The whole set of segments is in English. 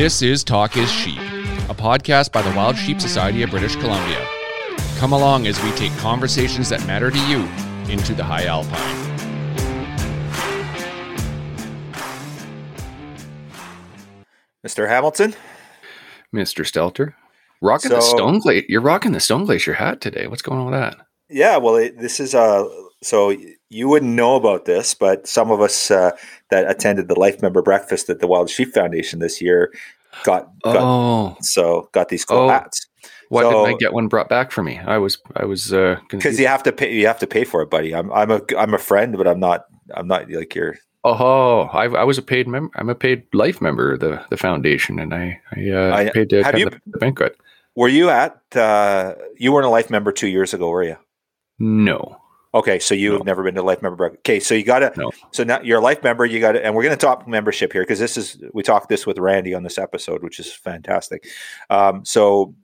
This is Talk is Sheep, a podcast by the Wild Sheep Society of British Columbia. Come along as we take conversations that matter to you into the high alpine. Mr. Hamilton. Mr. Stelter, rocking the Stone Glacier. You're rocking the Stone Glacier hat today. What's going on with that? Yeah, well, it, this is uh so you wouldn't know about this, but some of us uh, that attended the life member breakfast at the Wild Sheep Foundation this year got, got Oh, so got these cool Oh. hats why So- didn't I get one brought back for me? I was, I was, uh, because confused. you have to pay you have to pay for it, buddy. I'm I'm a I'm a friend, but I'm not I'm not like your Oh, I, I was a paid member. I'm a paid life member of the, the foundation, and I, I, uh, I- paid to have you- the, the banquet. Were you at uh you weren't a life member two years ago, were you? No, Okay, so you No. have never been to life member breakfast. Okay, so you got to. No. So now you're a life member. You got to, and we're going to talk membership here because this is we talked this with Randy on this episode, which is fantastic. Um, so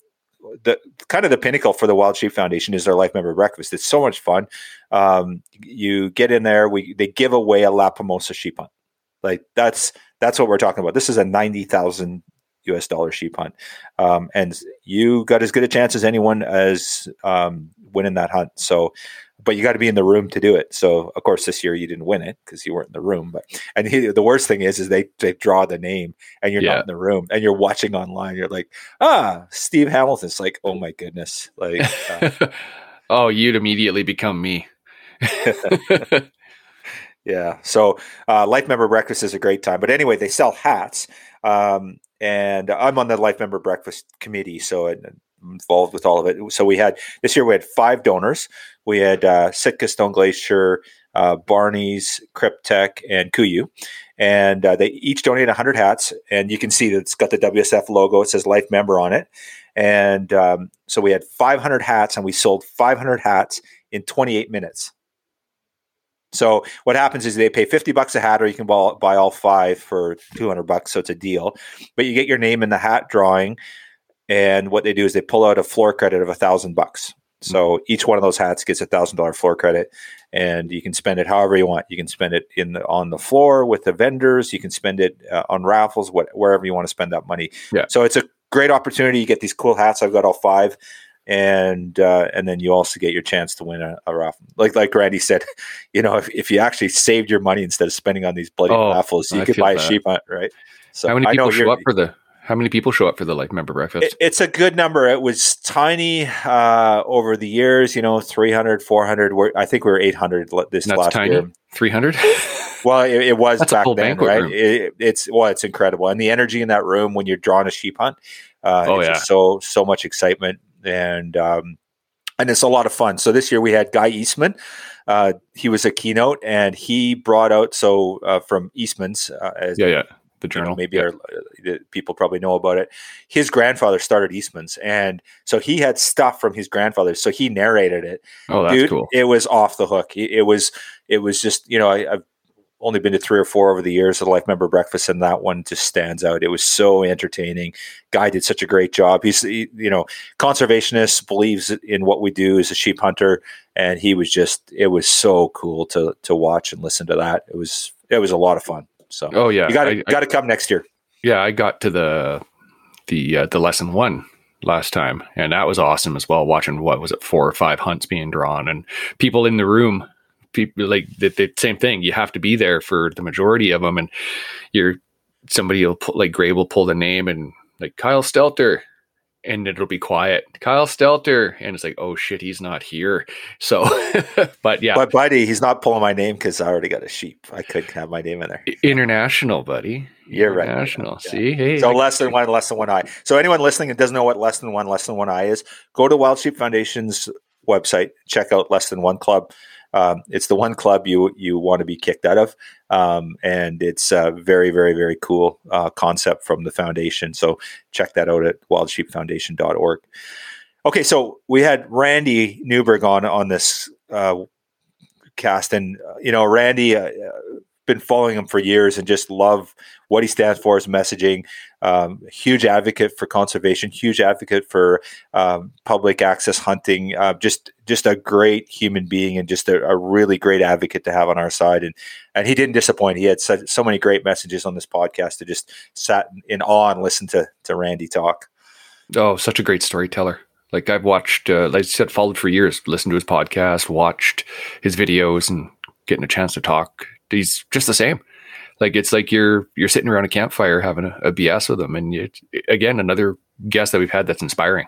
the kind of the pinnacle for the Wild Sheep Foundation is their life member breakfast. It's so much fun. Um, you get in there. We they give away a La Pomosa sheep hunt. Like that's that's what we're talking about. This is a ninety thousand U.S. dollar sheep hunt, um, and you got as good a chance as anyone as um, winning that hunt. So but you got to be in the room to do it. So of course this year you didn't win it because you weren't in the room. But and he, the worst thing is is they they draw the name and you're Yeah. not in the room and you're watching online. You're like ah Steve Hamilton. It's like oh my goodness like uh, oh, you'd immediately become me. yeah. So uh, life member breakfast is a great time. But anyway, they sell hats. Um, and I'm on the life member breakfast committee, so I'm involved with all of it. So we had this year we had five donors. We had uh, Sitka Stone Glacier, uh, Barney's, Kryptek, and KUIU, and uh, they each donated 100 hats. And you can see that it's got the WSF logo. It says life member on it. And um, so we had 500 hats, and we sold 500 hats in 28 minutes. So what happens is they pay 50 bucks a hat or you can buy, buy all five for 200 bucks. So it's a deal, but you get your name in the hat drawing. And what they do is they pull out a floor credit of a thousand bucks. So each one of those hats gets a thousand dollar floor credit and you can spend it however you want. You can spend it in the, on the floor with the vendors. You can spend it uh, on raffles, what, wherever you want to spend that money. Yeah. So it's a great opportunity. You get these cool hats. I've got all five and uh, and then you also get your chance to win a, a raffle. Like like Randy said, you know, if, if you actually saved your money instead of spending on these bloody Oh, raffles, you I could buy a sheep hunt, right? So how many I know people show up for the? How many people show up for the life member breakfast? it, it's a good number. It was tiny uh, over the years, you know, 300, 400. We're, I think we were 800 l- this That's last tiny. year. Three hundred. Well, it, it was That's a back full then, banquet right? room. It, it's well, it's incredible, and the energy in that room when you're drawing a sheep hunt. Uh, Oh, it's yeah. so so much excitement, and um, and it's a lot of fun. So this year we had Guy Eastman. Uh, he was a keynote, and he brought out so uh, from Eastman's. Uh, as, yeah, yeah. The you know, journal. maybe Yeah. our uh, the people probably know about it. His grandfather started Eastman's, and so he had stuff from his grandfather. So he narrated it. Oh, that's Dude, cool. It was off the hook. It, it was it was just you know I, I've only been to three or four over the years of the life member breakfast, and that one just stands out. It was so entertaining. Guy did such a great job. He's he, you know conservationist, believes in what we do as a sheep hunter, and he was just it was so cool to to watch and listen to that. It was it was a lot of fun. So Oh yeah. you got to got to come next year. yeah, I got to the the uh, the lesson one last time, and that was awesome as well. Watching what was it, four or five hunts being drawn, and people in the room, people like the, the same thing. You have to be there for the majority of them, and you're somebody will pull, like Gray will pull the name and like Kyle Stelter. And it'll be quiet. Kyle Stelter, and it's like, oh shit, he's not here. So, but yeah, But buddy, he's not pulling my name because I already got a sheep. I could have my name in there. international, buddy. You're right. International. Yeah. See, hey, So I- less than one, less than one eye. So anyone listening and doesn't know what less than one, less than one eye is, go to Wild Sheep Foundation's website, check out Less Than One Club. Um, it's the one club you you want to be kicked out of, um, and it's a very very very cool uh, concept from the foundation. So check that out at wildsheepfoundation.org. Okay, so we had Randy Newberg on on this uh, cast, and uh, you know Randy. Uh, uh, been following him for years and just love what he stands for, his messaging. Um, huge advocate for conservation, huge advocate for um, public access hunting. Uh, just just a great human being and just a, a, really great advocate to have on our side. And and he didn't disappoint. He had so, so many great messages on this podcast to just sat in awe and listen to to Randy talk. Oh, such a great storyteller. Like I've watched, uh, like I said, followed for years, listened to his podcast, watched his videos, and getting a chance to talk. He's just the same. Like it's like you're you're sitting around a campfire having a, a BS with him, and you, again, another guest that we've had that's inspiring.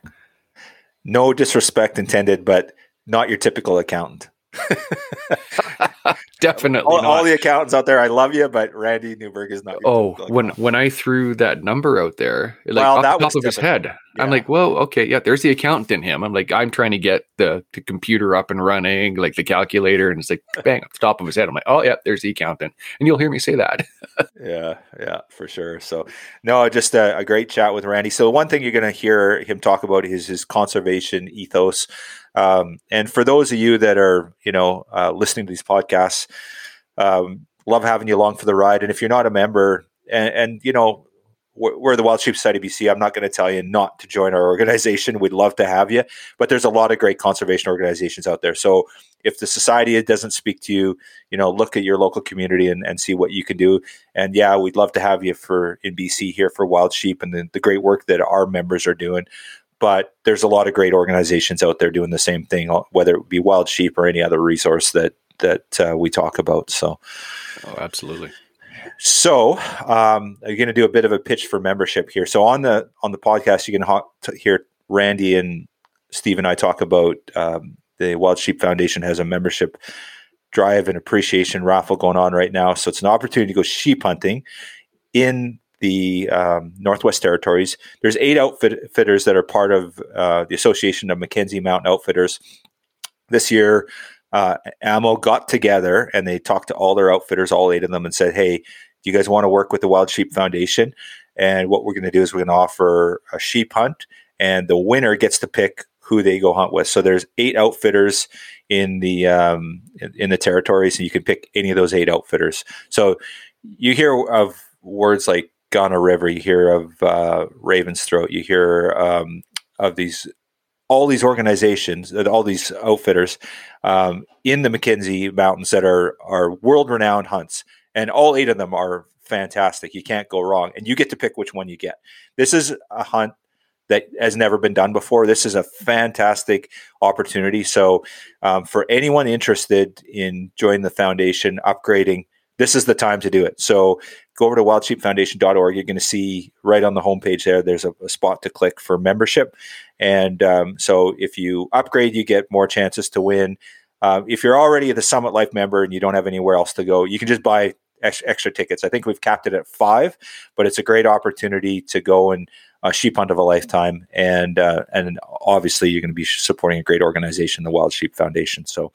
No disrespect intended, but not your typical accountant. Definitely. All, all, the accountants out there, I love you, but Randy Newberg is not. oh, when when I threw that number out there, like well, off the top of his head, yeah. I'm like, well, okay, yeah, there's the accountant in him. I'm like, I'm trying to get the, the computer up and running, like the calculator, and it's like, bang, off the top of his head. I'm like, oh yeah, there's the accountant, and you'll hear me say that. yeah, yeah, for sure. So, no, just a, a great chat with Randy. So, one thing you're going to hear him talk about is his conservation ethos. Um, and for those of you that are, you know, uh, listening to these podcasts, um, love having you along for the ride. And if you're not a member, and, and you know, we're, we're, the Wild Sheep Society BC. I'm not going to tell you not to join our organization. We'd love to have you, but there's a lot of great conservation organizations out there. So if the society doesn't speak to you, you know, look at your local community and, and see what you can do. And yeah, we'd love to have you for in BC here for Wild Sheep and the, the great work that our members are doing but there's a lot of great organizations out there doing the same thing, whether it be Wild Sheep or any other resource that that uh, we talk about. So, oh, absolutely. So, um, I'm going to do a bit of a pitch for membership here. So on the on the podcast, you can ha- hear Randy and Steve and I talk about um, the Wild Sheep Foundation has a membership drive and appreciation raffle going on right now. So it's an opportunity to go sheep hunting in the um, Northwest Territories. There's eight outfitters that are part of uh, the Association of Mackenzie Mountain Outfitters. This year, uh, AMO got together and they talked to all their outfitters, all eight of them, and said, "Hey, do you guys want to work with the Wild Sheep Foundation?" And what we're going to do is we're going to offer a sheep hunt, and the winner gets to pick who they go hunt with. So there's eight outfitters in the um, in, the territories, and you can pick any of those eight outfitters. So you hear of words like Gana River, you hear of uh, Raven's Throat, you hear um, of these all these organizations, all these outfitters um, in the Mackenzie Mountains that are are world renowned hunts, and all eight of them are fantastic. You can't go wrong, and you get to pick which one you get. This is a hunt that has never been done before. This is a fantastic opportunity. So, um, for anyone interested in joining the foundation, upgrading, this is the time to do it. So, go over to wildsheepfoundation.org. You're going to see right on the homepage there, there's a, a spot to click for membership. And um, so if you upgrade, you get more chances to win. Uh, if you're already the Summit Life member and you don't have anywhere else to go, you can just buy extra, extra tickets. I think we've capped it at five, but it's a great opportunity to go and uh, sheep hunt of a lifetime. And uh, and obviously, you're going to be supporting a great organization, the Wild Sheep Foundation. So,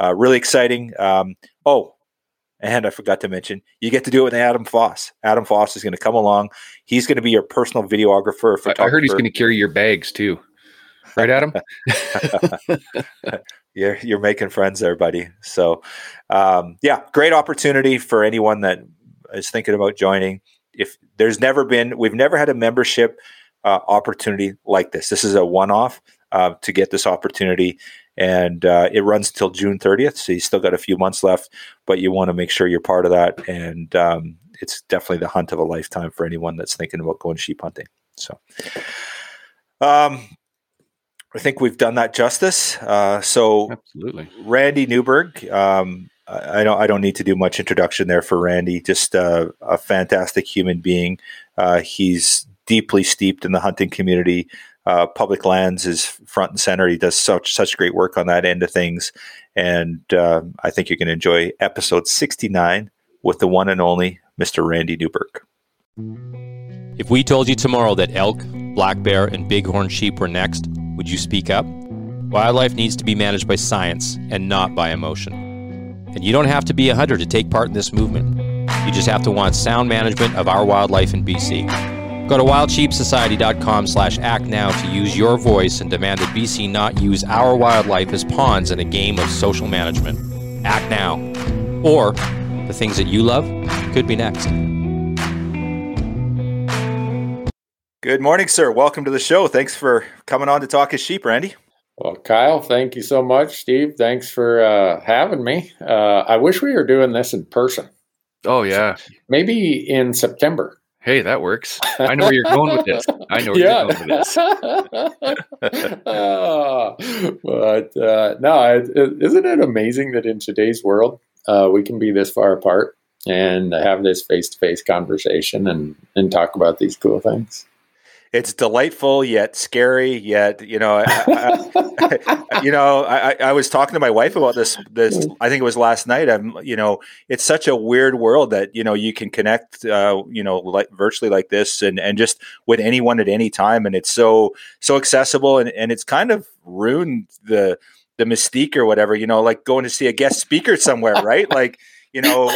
uh, really exciting. Um, oh, and I forgot to mention, you get to do it with Adam Foss. Adam Foss is going to come along. He's going to be your personal videographer. I heard he's going to carry your bags too. Right, Adam? you're, you're making friends there, buddy. So, um, yeah, great opportunity for anyone that is thinking about joining. If there's never been, we've never had a membership uh, opportunity like this. This is a one off uh, to get this opportunity and uh, it runs till June 30th. So you still got a few months left, but you want to make sure you're part of that. And um, it's definitely the hunt of a lifetime for anyone that's thinking about going sheep hunting. So, um, I think we've done that justice. Uh, so, absolutely, Randy Newberg. Um, I don't. I don't need to do much introduction there for Randy. Just uh, a fantastic human being. Uh, he's deeply steeped in the hunting community uh, public lands is front and center. He does such such great work on that end of things, and uh, I think you can enjoy episode sixty nine with the one and only Mr. Randy Newberg. If we told you tomorrow that elk, black bear, and bighorn sheep were next, would you speak up? Wildlife needs to be managed by science and not by emotion. And you don't have to be a hunter to take part in this movement. You just have to want sound management of our wildlife in BC. Go to wildsheepsociety.com slash act now to use your voice and demand that BC not use our wildlife as pawns in a game of social management. Act now. Or The things that you love could be next. Good morning, sir. Welcome to the show. Thanks for coming on to Talk is Sheep, Randy. Well, Kyle, thank you so much. Steve, thanks for uh, having me. Uh, I wish we were doing this in person. Oh yeah. Maybe in September. Hey, that works. I know where you're going with this. I know where yeah. you're going with this. But uh, no, isn't it amazing that in today's world uh, we can be this far apart and have this face-to-face conversation and, and talk about these cool things? It's delightful yet scary yet you know I, I, you know I, I was talking to my wife about this this i think it was last night. I'm you know it's such a weird world that you know you can connect uh, you know like virtually like this and and just with anyone at any time and it's so so accessible and and it's kind of ruined the the mystique or whatever you know like going to see a guest speaker somewhere right? Like you know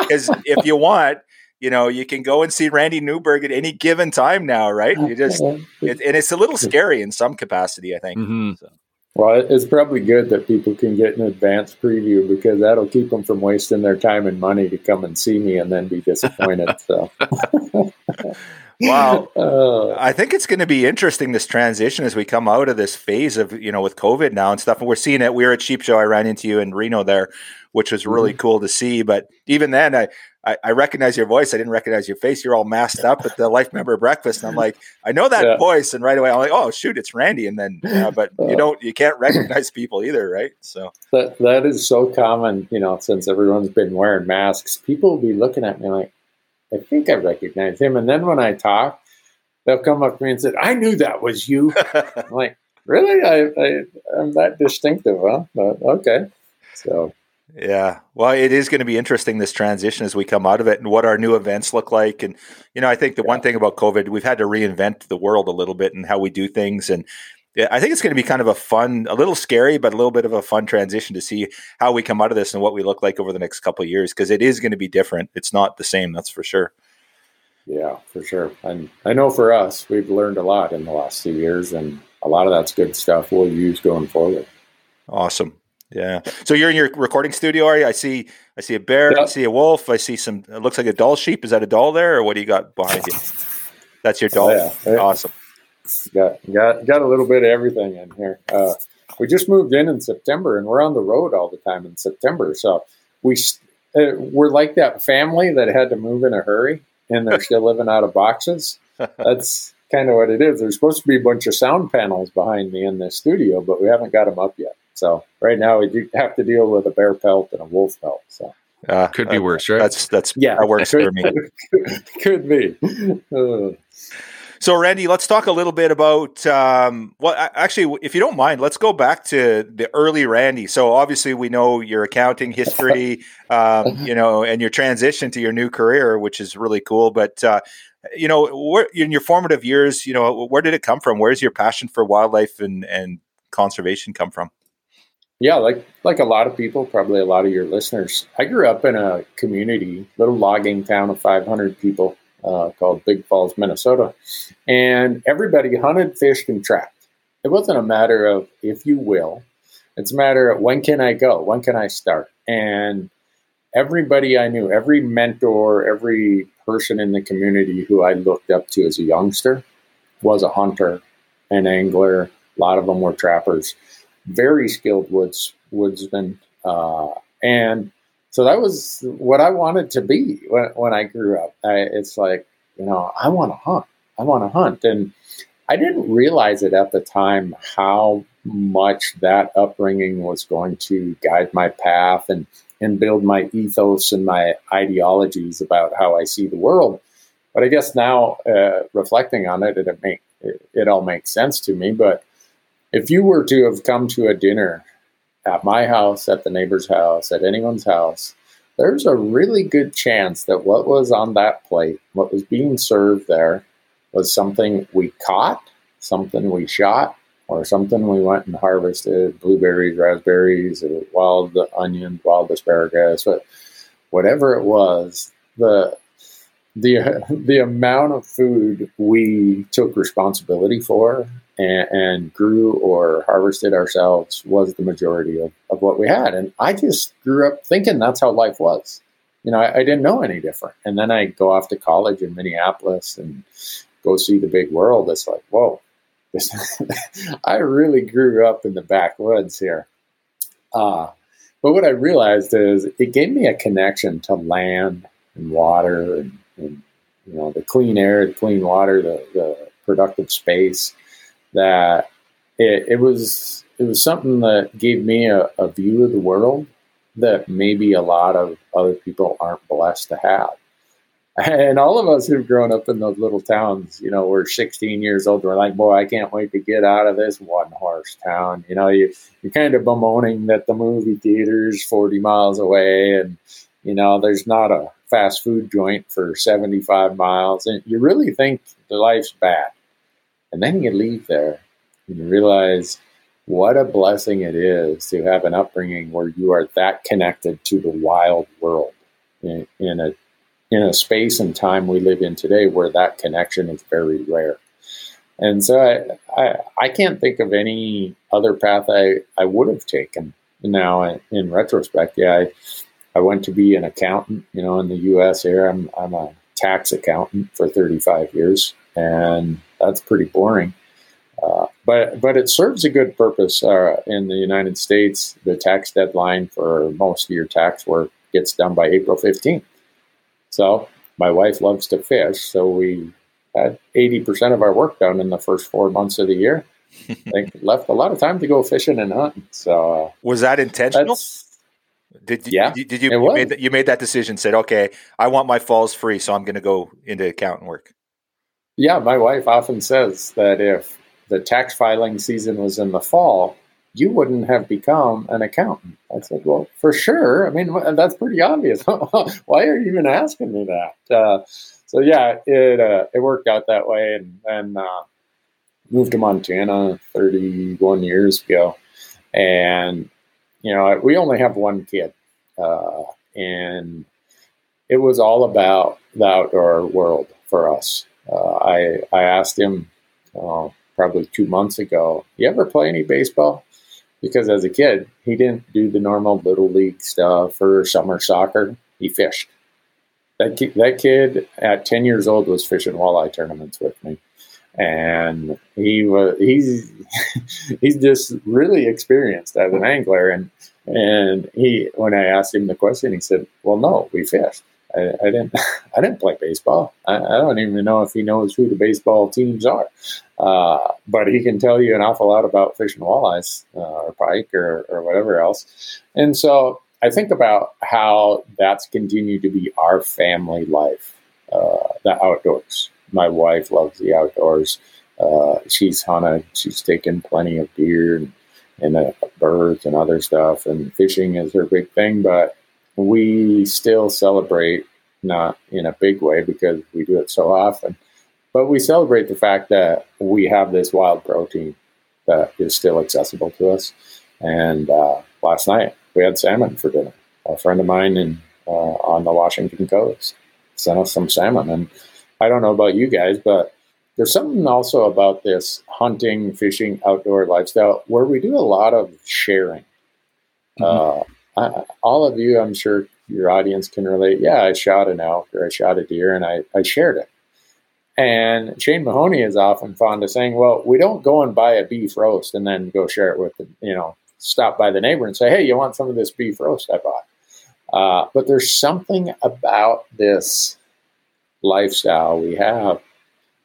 because um, if you want you know, you can go and see Randy Newberg at any given time now, right? You just, it, and it's a little scary in some capacity, I think. Mm-hmm. So. Well, it's probably good that people can get an advance preview because that'll keep them from wasting their time and money to come and see me and then be disappointed. so. Wow. Uh, I think it's going to be interesting this transition as we come out of this phase of, you know, with COVID now and stuff. And we're seeing it. We were at Sheep Show. I ran into you in Reno there, which was really mm-hmm. cool to see. But even then, I, I, I, recognize your voice. I didn't recognize your face. You're all masked up at the life member breakfast. And I'm like, I know that yeah. voice. And right away, I'm like, oh shoot, it's Randy. And then, uh, but you don't, you can't recognize people either, right? So that that is so common, you know, since everyone's been wearing masks. People will be looking at me like, I think I recognize him. And then when I talk, they'll come up to me and say, I knew that was you. I'm like, really? I, I I'm that distinctive, huh? But okay. So yeah. Well, it is going to be interesting this transition as we come out of it and what our new events look like. And, you know, I think the yeah. one thing about COVID, we've had to reinvent the world a little bit and how we do things. And yeah, I think it's going to be kind of a fun, a little scary, but a little bit of a fun transition to see how we come out of this and what we look like over the next couple of years because it is going to be different. It's not the same, that's for sure. Yeah, for sure. And I know for us, we've learned a lot in the last two years, and a lot of that's good stuff we'll use going forward. Awesome. Yeah. So you're in your recording studio, are you? I see. I see a bear. Yep. I see a wolf. I see some. It looks like a Dall sheep. Is that a Dall there, or what do you got behind you? That's your Dall. Oh, yeah. Awesome. Got got got a little bit of everything in here. Uh, we just moved in in September, and we're on the road all the time in September. So we uh, we're like that family that had to move in a hurry, and they're still living out of boxes. That's kind of what it is. There's supposed to be a bunch of sound panels behind me in this studio, but we haven't got them up yet. So right now we do have to deal with a bear pelt and a wolf pelt. So uh, could be worse, right? That's that's yeah, that works for me. could be. Uh. So, Randy, let's talk a little bit about. Um, well, actually, if you don't mind, let's go back to the early Randy. So, obviously, we know your accounting history, um, you know, and your transition to your new career, which is really cool. But uh, you know, where, in your formative years, you know, where did it come from? Where's your passion for wildlife and and conservation come from? Yeah, like like a lot of people, probably a lot of your listeners. I grew up in a community, little logging town of 500 people uh, called Big Falls, Minnesota, and everybody hunted, fished, and trapped. It wasn't a matter of if you will; it's a matter of when can I go, when can I start, and everybody I knew, every mentor, every person in the community who I looked up to as a youngster was a hunter, an angler. A lot of them were trappers. Very skilled woods woodsman, uh, and so that was what I wanted to be when, when I grew up. I, it's like you know, I want to hunt. I want to hunt, and I didn't realize it at the time how much that upbringing was going to guide my path and and build my ethos and my ideologies about how I see the world. But I guess now, uh, reflecting on it, it, it, make, it, it all makes sense to me. But if you were to have come to a dinner at my house, at the neighbor's house, at anyone's house, there's a really good chance that what was on that plate, what was being served there, was something we caught, something we shot, or something we went and harvested blueberries, raspberries, wild onions, wild asparagus, but whatever it was, the the the amount of food we took responsibility for and, and, grew or harvested ourselves was the majority of, of what we had. And I just grew up thinking that's how life was. you know, I, I didn't know any different. And then I go off to college in Minneapolis and go see the big world. It's like, whoa, I really grew up in the backwoods here. Uh, but what I realized is it gave me a connection to land and water and, and you know the clean air, the clean water, the, the productive space. That it, it was it was something that gave me a, a view of the world that maybe a lot of other people aren't blessed to have. And all of us who've grown up in those little towns, you know, we're 16 years old. We're like, boy, I can't wait to get out of this one horse town. You know, you, you're kind of bemoaning that the movie theater's 40 miles away and, you know, there's not a fast food joint for 75 miles. And you really think the life's bad. And then you leave there and realize what a blessing it is to have an upbringing where you are that connected to the wild world in, in a in a space and time we live in today where that connection is very rare. And so I, I, I can't think of any other path I, I would have taken. Now, in retrospect, yeah, I, I went to be an accountant, you know, in the U.S. here. I'm, I'm a tax accountant for 35 years, and that's pretty boring. Uh, but but it serves a good purpose uh, in the United States. The tax deadline for most of your tax work gets done by April 15th. So my wife loves to fish, so we had 80% of our work done in the first four months of the year. they left a lot of time to go fishing and hunting. So uh, was that intentional? Did you, yeah, did, did you you made, that, you made that decision? Said, okay, I want my falls free, so I'm going to go into accountant work. Yeah, my wife often says that if the tax filing season was in the fall, you wouldn't have become an accountant. I said, well, for sure. I mean, that's pretty obvious. Why are you even asking me that? Uh, so yeah, it uh, it worked out that way, and then uh, moved to Montana 31 years ago, and you know we only have one kid, uh, and it was all about the outdoor world for us. Uh, I I asked him uh, probably two months ago, "You ever play any baseball?" because as a kid, he didn't do the normal little league stuff or summer soccer. He fished. That kid, that kid at 10 years old was fishing walleye tournaments with me. And he was he's he's just really experienced as an angler and and he when I asked him the question he said, Well no, we fished. I, I didn't I didn't play baseball. I, I, don't even know if he knows who the baseball teams are. Uh, but he can tell you an awful lot about fishing walleyes uh, or pike or, or whatever else. And so I think about how that's continued to be our family life, uh, the outdoors. My wife loves the outdoors. Uh, she's hunted. She's taken plenty of deer and, and uh, birds and other stuff. And fishing is her big thing. But we still celebrate, not in a big way because we do it so often, but we celebrate the fact that we have this wild protein that is still accessible to us. And uh, last night we had salmon for dinner. A friend of mine in uh, on the Washington coast sent us some salmon, and I don't know about you guys, but there's something also about this hunting, fishing, outdoor lifestyle where we do a lot of sharing. Mm-hmm. Uh, I, all of you, I'm sure your audience can relate. Yeah, I shot an elk or I shot a deer and I, I shared it. And Shane Mahoney is often fond of saying, well, we don't go and buy a beef roast and then go share it with the, you know, stop by the neighbor and say, hey, you want some of this beef roast I bought? Uh, but there's something about this lifestyle we have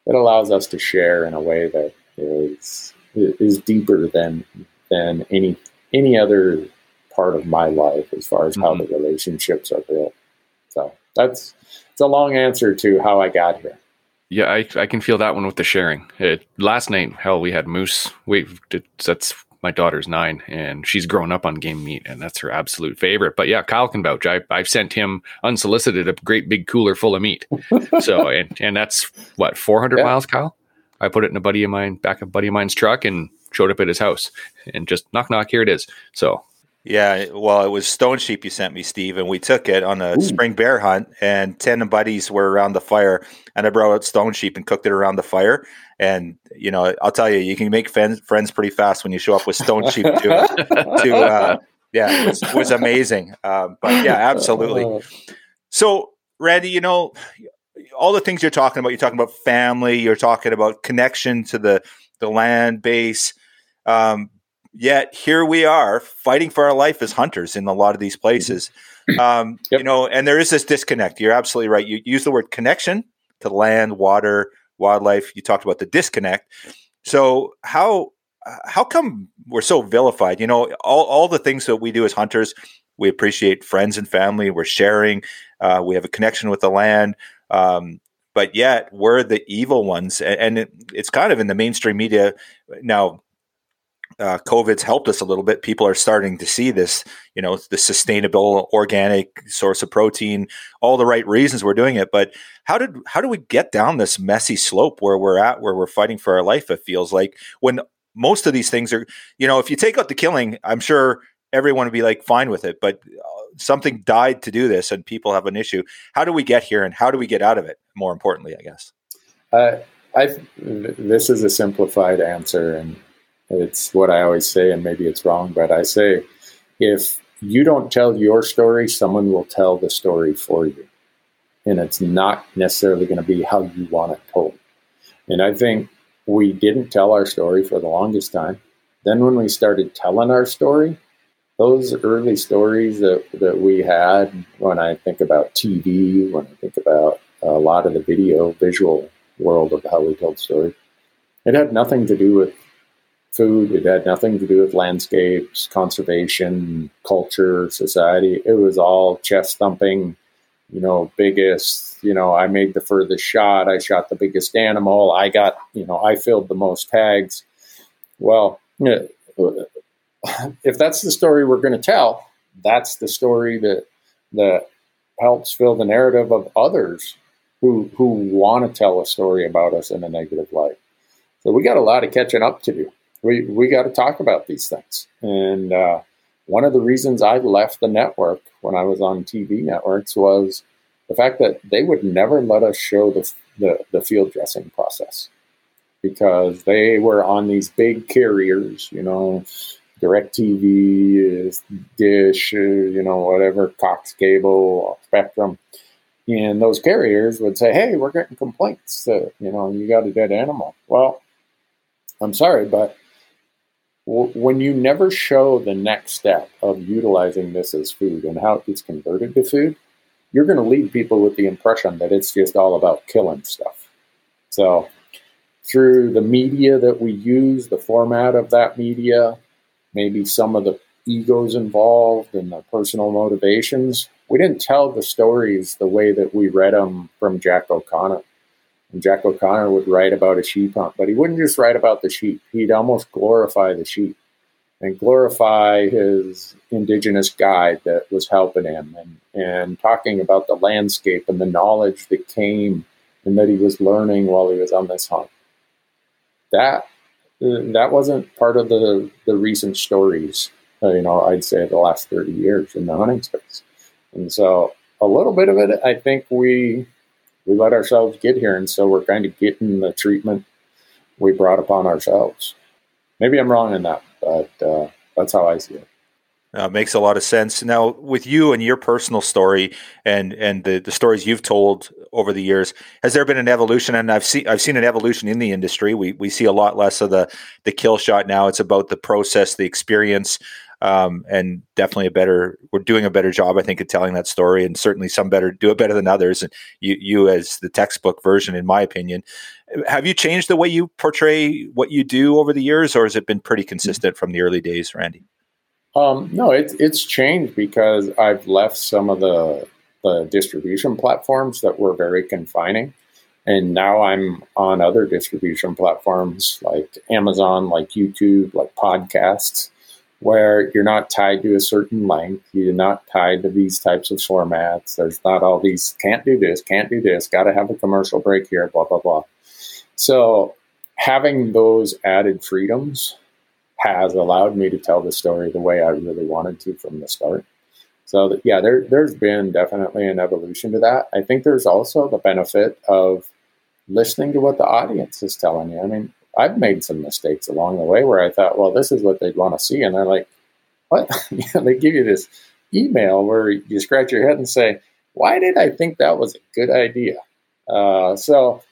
that allows us to share in a way that is is deeper than than any any other part of my life as far as mm-hmm. how the relationships are built. So that's it's a long answer to how I got here. Yeah, I, I can feel that one with the sharing. It, last night, hell, we had moose. We that's my daughter's nine, and she's grown up on game meat, and that's her absolute favorite. But yeah, Kyle can vouch. I, I've sent him unsolicited a great big cooler full of meat. so and and that's what 400 yeah. miles, Kyle. I put it in a buddy of mine, back a buddy of mine's truck, and showed up at his house, and just knock knock, here it is. So yeah, well, it was stone sheep you sent me, Steve, and we took it on a Ooh. spring bear hunt. And ten buddies were around the fire, and I brought out stone sheep and cooked it around the fire. And you know, I'll tell you, you can make friends, friends pretty fast when you show up with stone sheep to, to uh, yeah, it was, it was amazing. Um, but yeah, absolutely. So, Randy, you know, all the things you're talking about, you're talking about family, you're talking about connection to the, the land base. Um, yet here we are fighting for our life as hunters in a lot of these places. Um, yep. You know, and there is this disconnect. You're absolutely right. You use the word connection to land, water, wildlife. You talked about the disconnect. So how how come we're so vilified? You know, all, all the things that we do as hunters, we appreciate friends and family. We're sharing. Uh, we have a connection with the land. Um, but yet we're the evil ones, and, it, it's kind of in the mainstream media now uh, COVID's helped us a little bit. People are starting to see this, you know, the sustainable organic source of protein, all the right reasons we're doing it. But how did how do we get down this messy slope where we're at, where we're fighting for our life? It feels like when most of these things are, you know, if you take out the killing, I'm sure everyone would be like fine with it. But uh, something died to do this, and people have an issue. How do we get here, and how do we get out of it? More importantly, I guess. Uh, I this is a simplified answer, and it's what I always say, and maybe it's wrong, but I say if you don't tell your story, someone will tell the story for you. And it's not necessarily going to be how you want it told. And I think we didn't tell our story for the longest time. Then when we started telling our story, those early stories that, that we had, when I think about TV, when I think about a lot of the video, visual world of how we told stories, it had nothing to do with food. It had nothing to do with landscapes, conservation, culture, society. It was all chest thumping, you know, biggest, you know, I made the furthest shot. I shot the biggest animal. I got, you know, I filled the most tags. Well, uh, if that's the story we're going to tell, that's the story that that helps fill the narrative of others who who want to tell a story about us in a negative light. So we got a lot of catching up to do we we got to talk about these things. And uh, one of the reasons I left the network when I was on TV networks was the fact that they would never let us show the the, the field dressing process because they were on these big carriers, you know, Direct TV, Dish, you know, whatever, Cox Cable, Spectrum. And those carriers would say, hey, we're getting complaints that, you know, you got a dead animal. Well, I'm sorry, but when you never show the next step of utilizing this as food and how it gets converted to food, you're going to leave people with the impression that it's just all about killing stuff. So, through the media that we use, the format of that media, maybe some of the egos involved and the personal motivations, we didn't tell the stories the way that we read them from Jack O'Connor. And Jack O'Connor would write about a sheep hunt, but he wouldn't just write about the sheep. He'd almost glorify the sheep and glorify his indigenous guide that was helping him and, and talking about the landscape and the knowledge that came and that he was learning while he was on this hunt. That that wasn't part of the, the recent stories, uh, you know, I'd say the last 30 years in the hunting space. And so a little bit of it, I think we we let ourselves get here, and so we're kind of getting the treatment we brought upon ourselves. Maybe I'm wrong in that, but uh, that's how I see it. Uh, makes a lot of sense. Now, with you and your personal story and and the, the stories you've told over the years, has there been an evolution? And I've seen I've seen an evolution in the industry. We we see a lot less of the the kill shot now. It's about the process, the experience, um, and definitely a better we're doing a better job i think of telling that story and certainly some better do it better than others. And you you as the textbook version in my opinion. Have you changed the way you portray what you do over the years or has it been pretty consistent from the early days randy? Um, no it's it's changed because i've left some of the the distribution platforms that were very confining. And now i'm on other distribution platforms like amazon like youtube like podcasts where you're not tied to a certain length. You're not tied to these types of formats. There's not all these can't do this, can't do this, got to have a commercial break here, blah, blah, blah. So having those added freedoms has allowed me to tell the story the way I really wanted to from the start. So that, yeah, there, there's been definitely an evolution to that. I think there's also the benefit of listening to what the audience is telling you. I mean, I've made some mistakes along the way where I thought, well, this is what they'd want to see, and they're like, what? they give you this email where you scratch your head and say, why did I think that was a good idea? Uh, so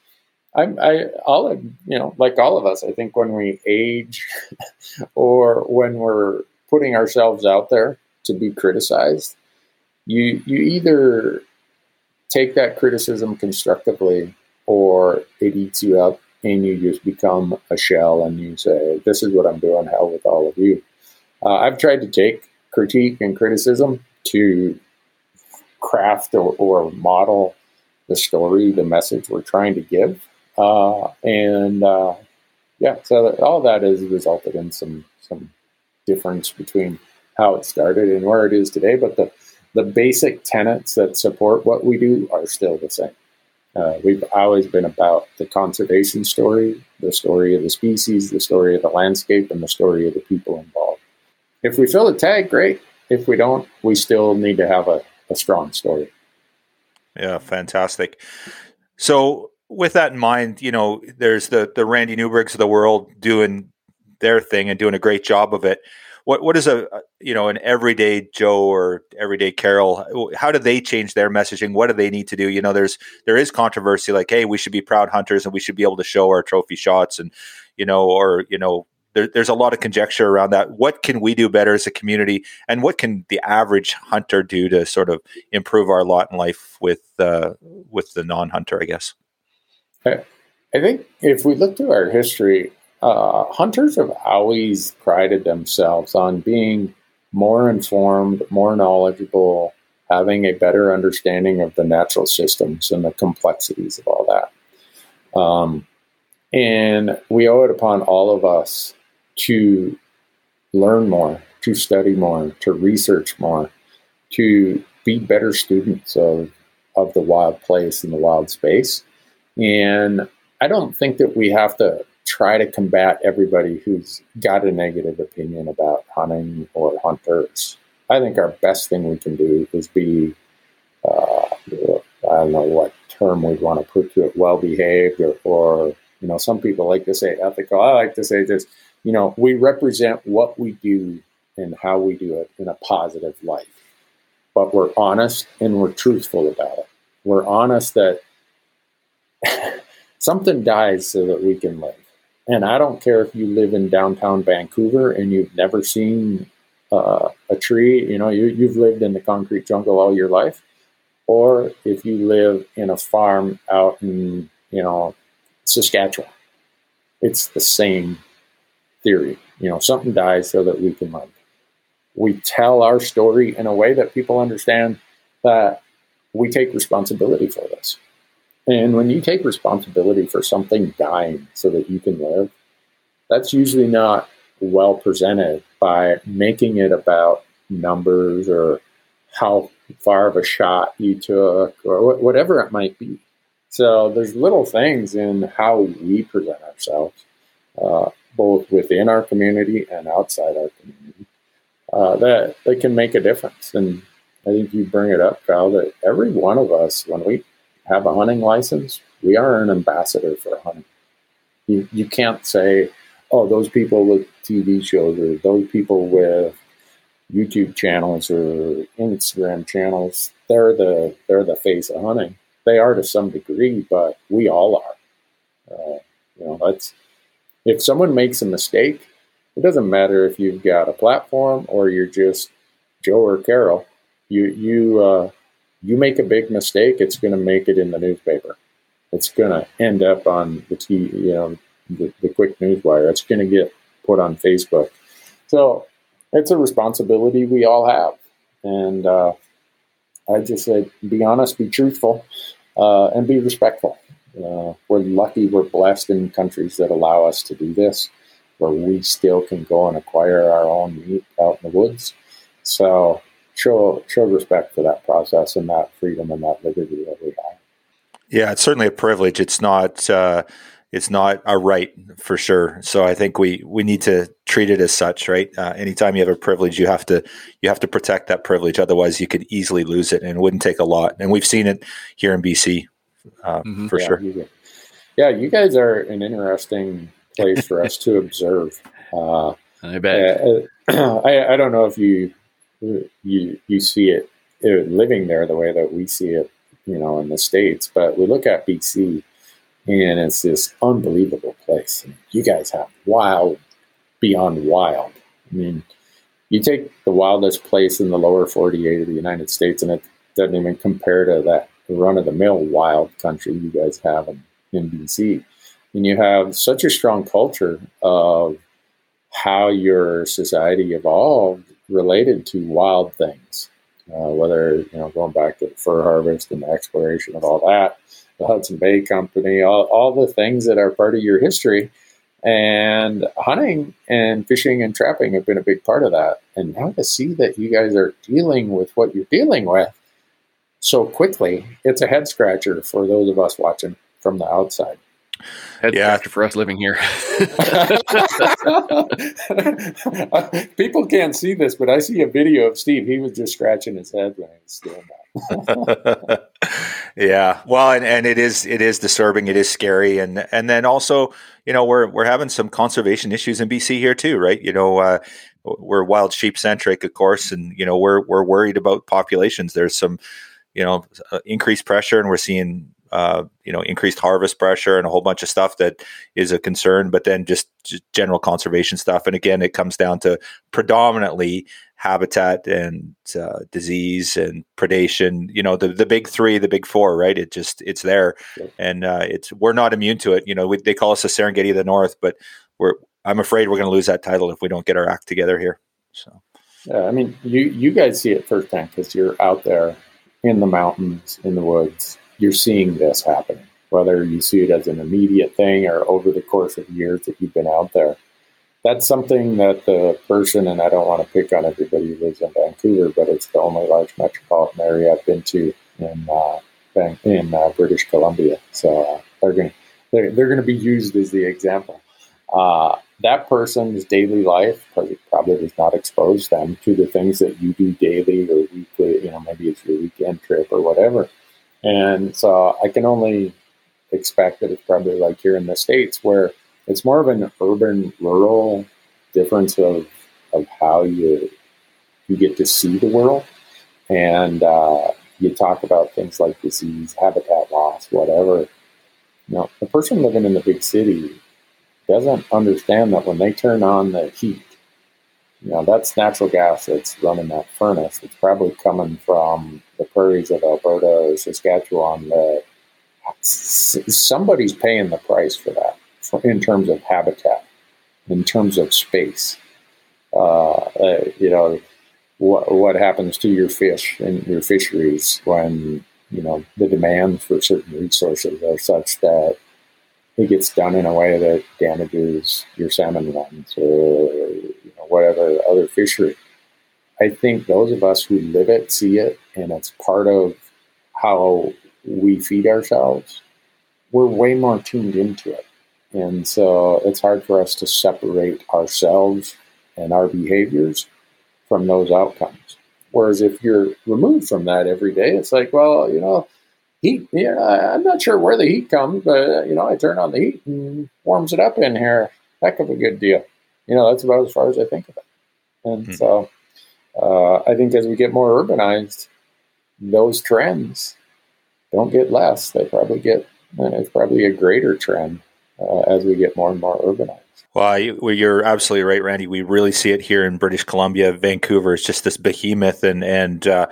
I'm, I, all you know, like all of us, I think when we age or when we're putting ourselves out there to be criticized, you you either take that criticism constructively or it eats you up and you just become a shell and you say, "This is what I'm doing. Hell with all of you." Uh, I've tried to take critique and criticism to craft or, or model the story, the message we're trying to give. Uh, and uh, yeah, so all that has resulted in some some difference between how it started and where it is today. But the the basic tenets that support what we do are still the same. Uh, we've always been about the conservation story, the story of the species, the story of the landscape, and the story of the people involved. If we fill the tag, great. If we don't, we still need to have a, a strong story. Yeah, fantastic. So, with that in mind, you know, there's the the Randy Newbergs of the world doing their thing and doing a great job of it. What what is a you know an everyday Joe or everyday Carol? How do they change their messaging? What do they need to do? You know, there's there is controversy like, hey, we should be proud hunters and we should be able to show our trophy shots and you know, or you know, there, there's a lot of conjecture around that. What can we do better as a community, and what can the average hunter do to sort of improve our lot in life with uh, with the non-hunter? I guess. I, think if we look to our history, uh, hunters have always prided themselves on being more informed, more knowledgeable, having a better understanding of the natural systems and the complexities of all that. Um, and we owe it upon all of us to learn more, to study more, to research more, to be better students of, of the wild place and the wild space. And I don't think that we have to try to combat everybody who's got a negative opinion about hunting or hunters. I think our best thing we can do is be, uh, I don't know what term we'd want to put to it, well behaved, or, or, you know, some people like to say ethical. I like to say this you know, we represent what we do and how we do it in a positive light. But we're honest and we're truthful about it. We're honest that something dies so that we can live. And I don't care if you live in downtown Vancouver and you've never seen uh, a tree, you know, you, you've lived in the concrete jungle all your life, or if you live in a farm out in, you know, Saskatchewan. It's the same theory. You know, something dies so that we can live. We tell our story in a way that people understand that we take responsibility for this. And when you take responsibility for something dying so that you can live, that's usually not well presented by making it about numbers or how far of a shot you took or whatever it might be. So there's little things in how we present ourselves uh, both within our community and outside our community, uh, that they can make a difference. And I think you bring it up, Kyle, that every one of us, when we have a hunting license, we are an ambassador for hunting. You, you can't say, oh, those people with TV shows or those people with YouTube channels or Instagram channels, they're the they're the face of hunting. They are to some degree, but we all are. Uh, you know, that's if someone makes a mistake, it doesn't matter if you've got a platform or you're just Joe or Carol. You you uh, you make a big mistake, it's going to make it in the newspaper. It's going to end up on the TV, you know, the, the quick news wire. It's going to get put on Facebook. So it's a responsibility we all have, and uh, I just say, be honest, be truthful, uh, and be respectful. Uh, we're lucky, we're blessed in countries that allow us to do this, where we still can go and acquire our own meat out in the woods. So show show respect for that process and that freedom and that liberty that we have. Yeah, it's certainly a privilege. It's not uh, it's not a right for sure. So I think we we need to treat it as such, right? Uh, anytime you have a privilege, you have to you have to protect that privilege. Otherwise, you could easily lose it, and it wouldn't take a lot. And we've seen it here in BC uh, mm-hmm. for yeah, sure. You, yeah, you guys are an interesting place for us to observe. Uh, I bet. Uh, I, I don't know if you you you see it living there the way that we see it, you know, in the states. But we look at BC, and it's this unbelievable place. You guys have wild beyond wild. I mean, you take the wildest place in the lower 48 of the United States, and it doesn't even compare to that run of the mill wild country you guys have in, in BC. And you have such a strong culture of how your society evolved related to wild things, uh, whether, you know, going back to fur harvest and the exploration of all that, the Hudson Bay Company, all, all the things that are part of your history. And hunting and fishing and trapping have been a big part of that. And now to see that you guys are dealing with what you're dealing with so quickly, it's a head scratcher for those of us watching from the outside. Head yeah. for us living here. People can't see this, but I see a video of Steve. He was just scratching his head when he was doing that. yeah, well, and, and it is it is disturbing. It is scary, and and then also, you know, we're we're having some conservation issues in BC here too, right? You know, uh, we're wild sheep centric, of course, and you know, we're we're worried about populations. There's some you know uh, increased pressure, and we're seeing uh, you know increased harvest pressure and a whole bunch of stuff that is a concern. But then just, just general conservation stuff, and again, it comes down to predominantly habitat and uh, disease and predation. You know the the big three, the big four, right? It just it's there, and uh, it's we're not immune to it. You know we, they call us the Serengeti of the North, but we're I'm afraid we're going to lose that title if we don't get our act together here. So. Yeah, I mean, you you guys see it firsthand because you're out there in the mountains, in the woods, you're seeing this happening, whether you see it as an immediate thing or over the course of years that you've been out there. That's something that the person, and I don't want to pick on everybody who lives in Vancouver, but it's the only large metropolitan area I've been to in uh, in uh, British Columbia. So uh, they're going they're, they're going to be used as the example. Uh, that person's daily life probably does not expose them to the things that you do daily or weekly. You know, maybe it's your weekend trip or whatever. And so I can only expect that it's probably like here in the states where it's more of an urban rural difference of of how you you get to see the world. And uh, you talk about things like disease habitat loss whatever. Know the person living in the big city doesn't understand that when they turn on the heat, you know, that's natural gas that's running that furnace. It's probably coming from the prairies of Alberta or Saskatchewan. That somebody's paying the price for that for, in terms of habitat, in terms of space. Uh, uh, you know, what, what happens to your fish and your fisheries when, you know, the demand for certain resources are such that it gets done in a way that damages your salmon runs or whatever other fishery. I think those of us who live it see it, and it's part of how we feed ourselves. We're way more tuned into it. And so it's hard for us to separate ourselves and our behaviors from those outcomes. Whereas if you're removed from that every day, it's like, well, you know, heat. Yeah, I'm not sure where the heat comes, but you know, I turn on the heat and warms it up in here. Heck of a good deal. You know, that's about as far as I think of it. And hmm. so, uh, I think as we get more urbanized, those trends don't get less. They probably get. It's probably a greater trend uh, as we get more and more urbanized. Well, you're absolutely right, Randy. We really see it here in British Columbia. Vancouver is just this behemoth, and and uh,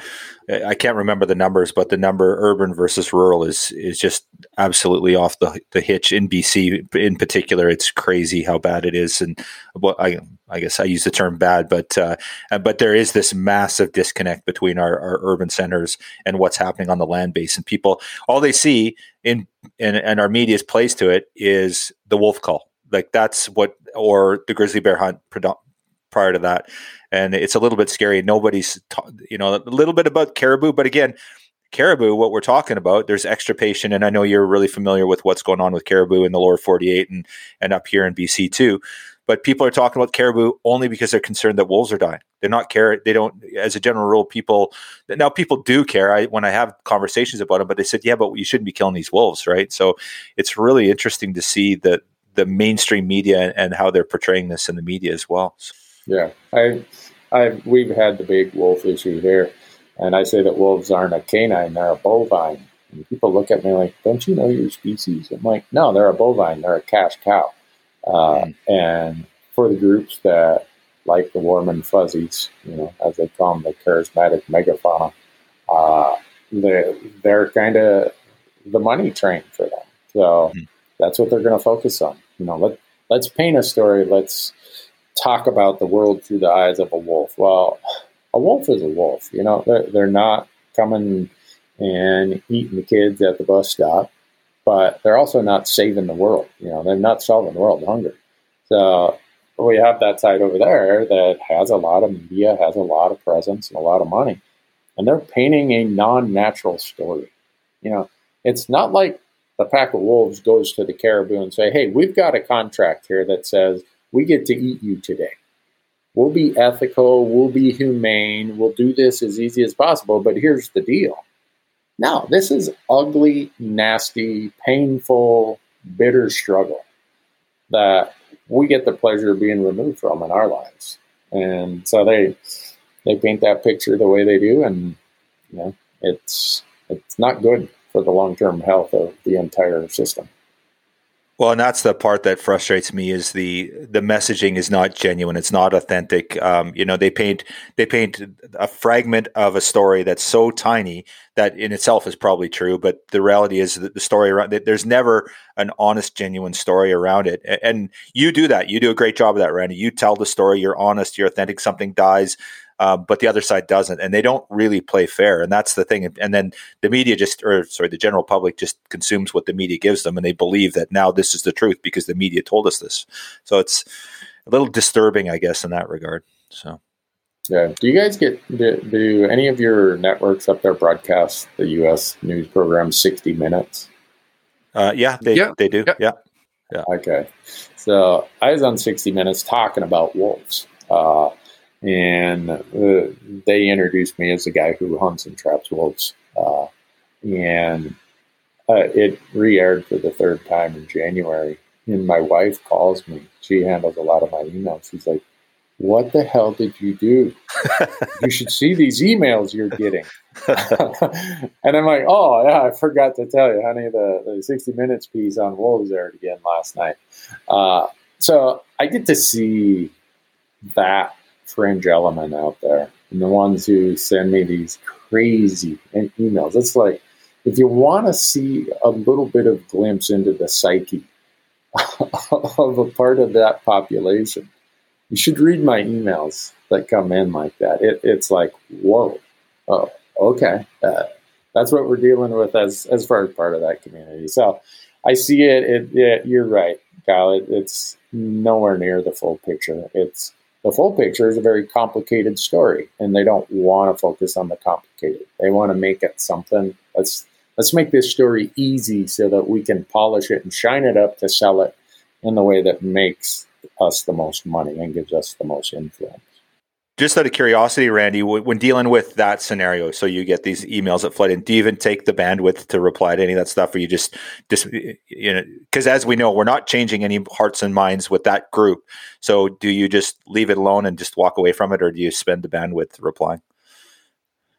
I can't remember the numbers, but the number urban versus rural is is just absolutely off the the hitch in BC. In particular, it's crazy how bad it is, and well, I I guess I use the term bad, but uh, but there is this massive disconnect between our, our urban centers and what's happening on the land base, and people all they see in and, and our media's place to it is the wolf cull like that's what, or the grizzly bear hunt prior to that. And it's a little bit scary. Nobody's, ta- you know, a little bit about caribou, but again, caribou, what we're talking about, there's extirpation, and I know you're really familiar with what's going on with caribou in the lower 48 and and up here in BC too. But people are talking about caribou only because they're concerned that wolves are dying. They're not care. They don't, as a general rule, people now people do care. I when I have conversations about them, but they said, yeah, but you shouldn't be killing these wolves, right? So it's really interesting to see that the mainstream media and how they're portraying this in the media as well. Yeah, I, I, we've had the big wolf issue here. And I say that wolves aren't a canine, they're a bovine. And people look at me like, don't you know your species? I'm like, no, they're a bovine, they're a cash cow. Uh, mm. And for the groups that like the warm and fuzzies, you know, as they call them, the charismatic megafauna, uh, they're, they're kind of the money train for them. So mm. that's what they're going to focus on. You know, let, let's paint a story. Let's talk about the world through the eyes of a wolf. Well, a wolf is a wolf. You know, they're, they're not coming and eating the kids at the bus stop, but they're also not saving the world. You know, they're not solving the world hunger. So we have that side over there that has a lot of media, has a lot of presence, and a lot of money, and they're painting a non-natural story. You know, it's not like the pack of wolves goes to the caribou and say, "Hey, we've got a contract here that says we get to eat you today." we'll be ethical, we'll be humane, we'll do this as easy as possible. But here's the deal no, this is ugly, nasty, painful, bitter struggle that we get the pleasure of being removed from in our lives. And so they they paint that picture the way they do, and you know, it's it's not good for the long term health of the entire system. Well, and that's the part that frustrates me is the the messaging is not genuine. It's not authentic. Um, you know, they paint they paint a fragment of a story that's so tiny that in itself is probably true, but the reality is that the story around there's never an honest, genuine story around it. And you do that. You do a great job of that, Randy. You tell the story. You're honest. You're authentic. Something dies uh, but the other side doesn't, and they don't really play fair. And that's the thing. And then the media just, or sorry, the general public just consumes what the media gives them, and they believe that now this is the truth because the media told us this. So it's a little disturbing, I guess, in that regard. So. Yeah. Do you guys get do, do, any of your networks up there broadcast the U.S. news program 60 Minutes? Uh, yeah, they yeah. they do. Yeah. yeah. yeah. Okay. So I was on 60 Minutes talking about wolves. Uh, and uh, they introduced me as a guy who hunts and traps wolves. Uh, and uh, it re-aired for the third time in January. And my wife calls me. She handles a lot of my emails. She's like, "What the hell did you do? you should see these emails you're getting." and I'm like, "Oh yeah, I forgot to tell you, honey. The, the 60 Minutes piece on wolves aired again last night." Uh, so I get to see that fringe element out there and the ones who send me these crazy emails. It's like if you want to see a little bit of glimpse into the psyche of a part of that population, you should read my emails that come in like that. It, it's like, whoa, oh, okay, uh, that's what we're dealing with as as far as part of that community. So I see it. it, it you're right, Kyle. It, it's nowhere near the full picture. It's the full picture is a very complicated story, and they don't want to focus on the complicated. They want to make it something. Let's let's make this story easy so that we can polish it and shine it up to sell it in the way that makes us the most money and gives us the most influence just out of curiosity, Randy, when dealing with that scenario, so you get these emails that flood in, do you even take the bandwidth to reply to any of that stuff, or you just, just you know, because as we know, we're not changing any hearts and minds with that group. So, do you just leave it alone and just walk away from it, or do you spend the bandwidth replying?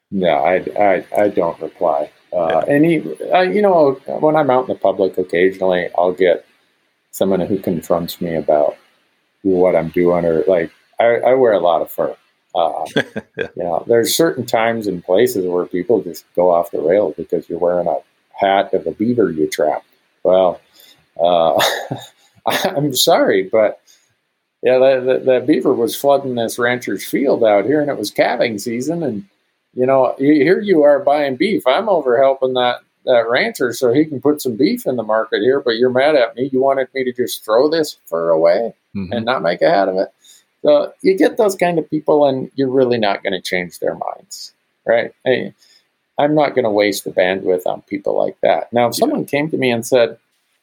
No, I, I, I don't reply. Uh, yeah. Any, uh, you know, when I'm out in the public, occasionally I'll get someone who confronts me about what I'm doing, or like I, I wear a lot of fur. Uh, yeah. You know, there's certain times and places where people just go off the rails because you're wearing a hat of a beaver you trapped. Well, uh, I'm sorry, but yeah, that, that, that, beaver was flooding this rancher's field out here, and it was calving season. And you know, here you are buying beef. I'm over helping that that rancher so he can put some beef in the market here. But you're mad at me. You wanted me to just throw this fur away mm-hmm. and not make a hat of it. So you get those kind of people, and you're really not going to change their minds, right? I, I'm not going to waste the bandwidth on people like that. Now, if someone came to me and said,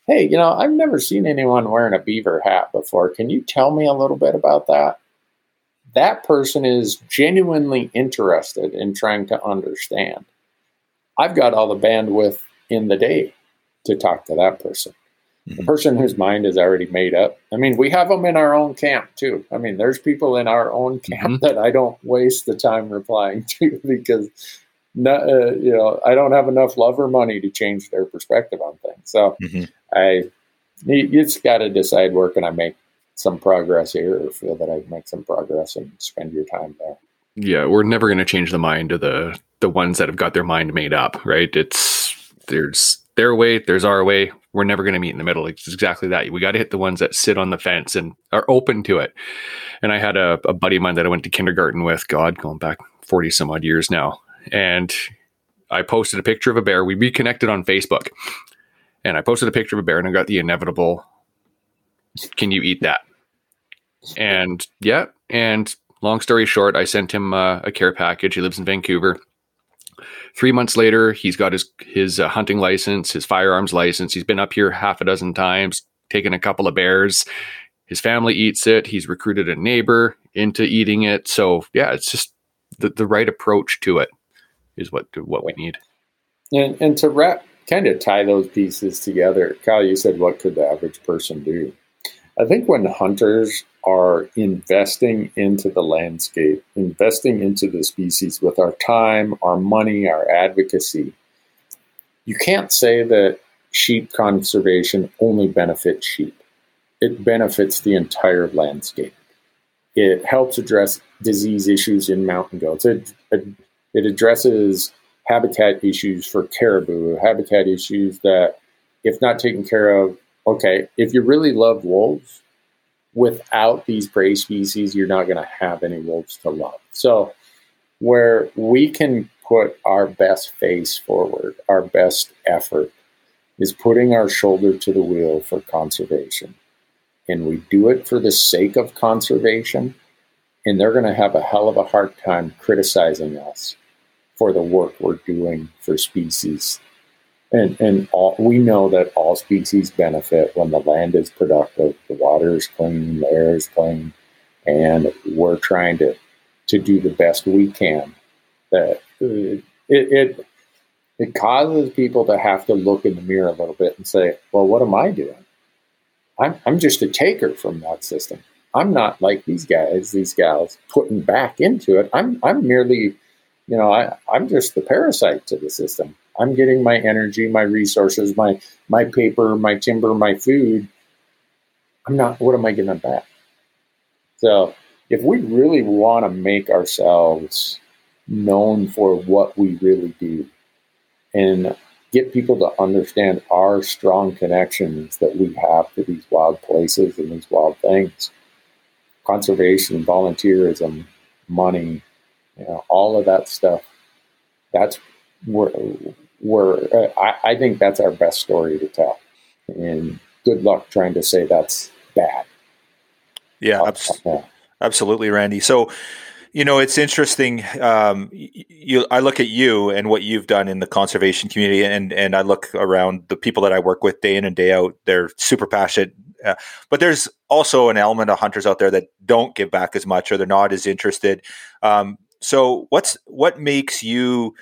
Hey, you know, I've never seen anyone wearing a beaver hat before. Can you tell me a little bit about that? That person is genuinely interested in trying to understand. I've got all the bandwidth in the day to talk to that person. The person whose mind is already made up. I mean, we have them in our own camp too. I mean, there's people in our own camp mm-hmm. that I don't waste the time replying to because not, uh, you know, I don't have enough love or money to change their perspective on things. So mm-hmm. I, you, you just got to decide where can I make some progress here or feel that I make some progress and spend your time there. Yeah, we're never going to change the mind of the the ones that have got their mind made up, right? It's there's their way, there's our way. We're never going to meet in the middle. It's exactly that. We got to hit the ones that sit on the fence and are open to it. And I had a, a buddy of mine that I went to kindergarten with, God, going back 40 some odd years now. And I posted a picture of a bear. We reconnected on Facebook. And I posted a picture of a bear and I got the inevitable, can you eat that? And yeah, and long story short, I sent him uh, a care package. He lives in Vancouver. Three months later, he's got his his uh, hunting license, his firearms license. He's been up here half a dozen times, taken a couple of bears. His family eats it. He's recruited a neighbor into eating it. So yeah, it's just the, the right approach to it is what what we need. And and to wrap, kind of tie those pieces together, Kyle, you said, what could the average person do? I think when hunters are investing into the landscape, investing into the species with our time, our money, our advocacy, you can't say that sheep conservation only benefits sheep. It benefits the entire landscape. It helps address disease issues in mountain goats. It, it, it addresses habitat issues for caribou, habitat issues that, if not taken care of, okay, if you really love wolves, without these prey species, you're not going to have any wolves to love. So, where we can put our best face forward, our best effort, is putting our shoulder to the wheel for conservation. And we do it for the sake of conservation, and they're going to have a hell of a hard time criticizing us for the work we're doing for species and and all, we know that all species benefit when the land is productive, the water is clean, the air is clean, and we're trying to to do the best we can. That uh, it, it it causes people to have to look in the mirror a little bit and say, "Well, what am I doing? I'm I'm just a taker from that system. I'm not like these guys, these gals, putting back into it. I'm I'm merely, you know, I I'm just the parasite to the system." I'm getting my energy, my resources, my my paper, my timber, my food. I'm not. What am I getting back? So, if we really want to make ourselves known for what we really do, and get people to understand our strong connections that we have to these wild places and these wild things, conservation, volunteerism, money, you know, all of that stuff. That's where we're, uh, I, I think that's our best story to tell. And good luck trying to say that's bad. Yeah, abs- absolutely, Randy. So, you know, it's interesting. Um, you, I look at you and what you've done in the conservation community, and and I look around the people that I work with day in and day out. They're super passionate, uh, but there's also an element of hunters out there that don't give back as much, or they're not as interested. Um, so, what's what makes you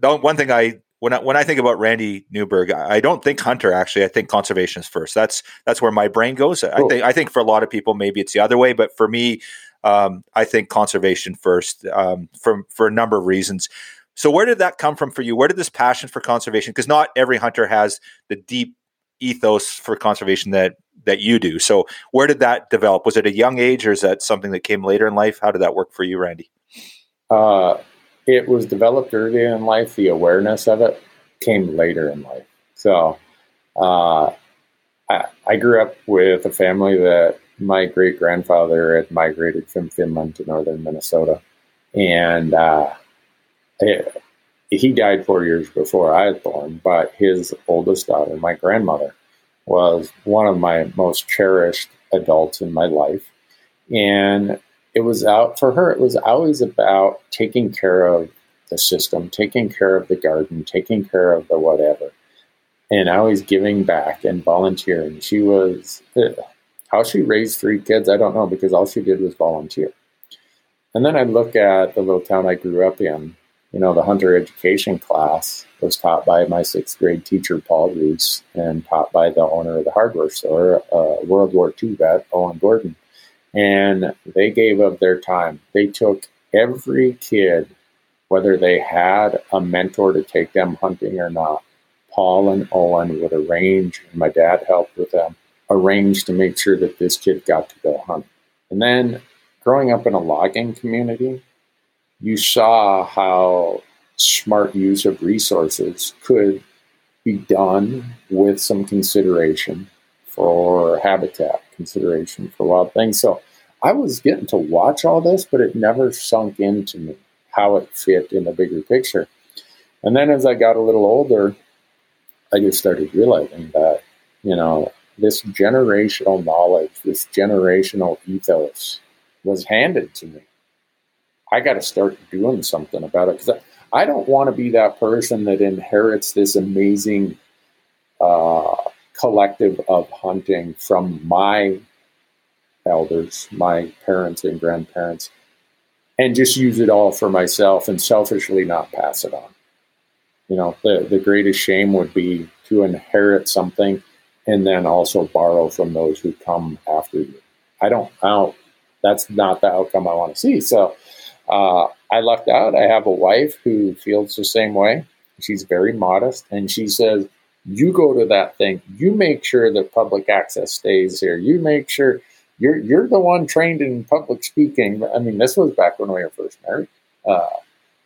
one thing I when I when I think about Randy Newberg, I don't think hunter. Actually, I think conservation is first. That's that's where my brain goes. I think I think for a lot of people, maybe it's the other way, but for me, um, I think conservation first um, for for a number of reasons. So, where did that come from for you? Where did this passion for conservation? Because not every hunter has the deep ethos for conservation that that you do. So, where did that develop? Was it a young age, or is that something that came later in life? How did that work for you, Randy? Uh, it was developed early in life. The awareness of it came later in life. So uh, I, I, grew up with a family that my great grandfather had migrated from Finland to northern Minnesota. And uh, it, he died four years before I was born, but his oldest daughter, my grandmother, was one of my most cherished adults in my life. And it was out for her, it was always about taking care of the system, taking care of the garden, taking care of the whatever, and always giving back and volunteering. She was, uh, how she raised three kids, I don't know, because all she did was volunteer. And then I look at the little town I grew up in. You know, the hunter education class was taught by my sixth grade teacher, Paul Reese, and taught by the owner of the hardware store, uh, World War II vet, Owen Gordon and they gave up their time. They took every kid whether they had a mentor to take them hunting or not. Paul and Owen would arrange, and my dad helped with them, arrange to make sure that this kid got to go hunt. And then growing up in a logging community, you saw how smart use of resources could be done with some consideration for habitat, consideration for wild things. So I was getting to watch all this, but it never sunk into me how it fit in the bigger picture. And then as I got a little older, I just started realizing that, you know, this generational knowledge, this generational ethos was handed to me. I got to start doing something about it because I, I, don't want to be that person that inherits this amazing uh, collective of hunting from my elders, my parents and grandparents, and just use it all for myself and selfishly not pass it on. You know, the, the greatest shame would be to inherit something and then also borrow from those who come after you. I don't, I don't, that's not the outcome I want to see. So uh, I lucked out. I have a wife who feels the same way. She's very modest and she says, you go to that thing, you make sure that public access stays here. You make sure you're you're the one trained in public speaking. I mean, this was back when we were first married, uh,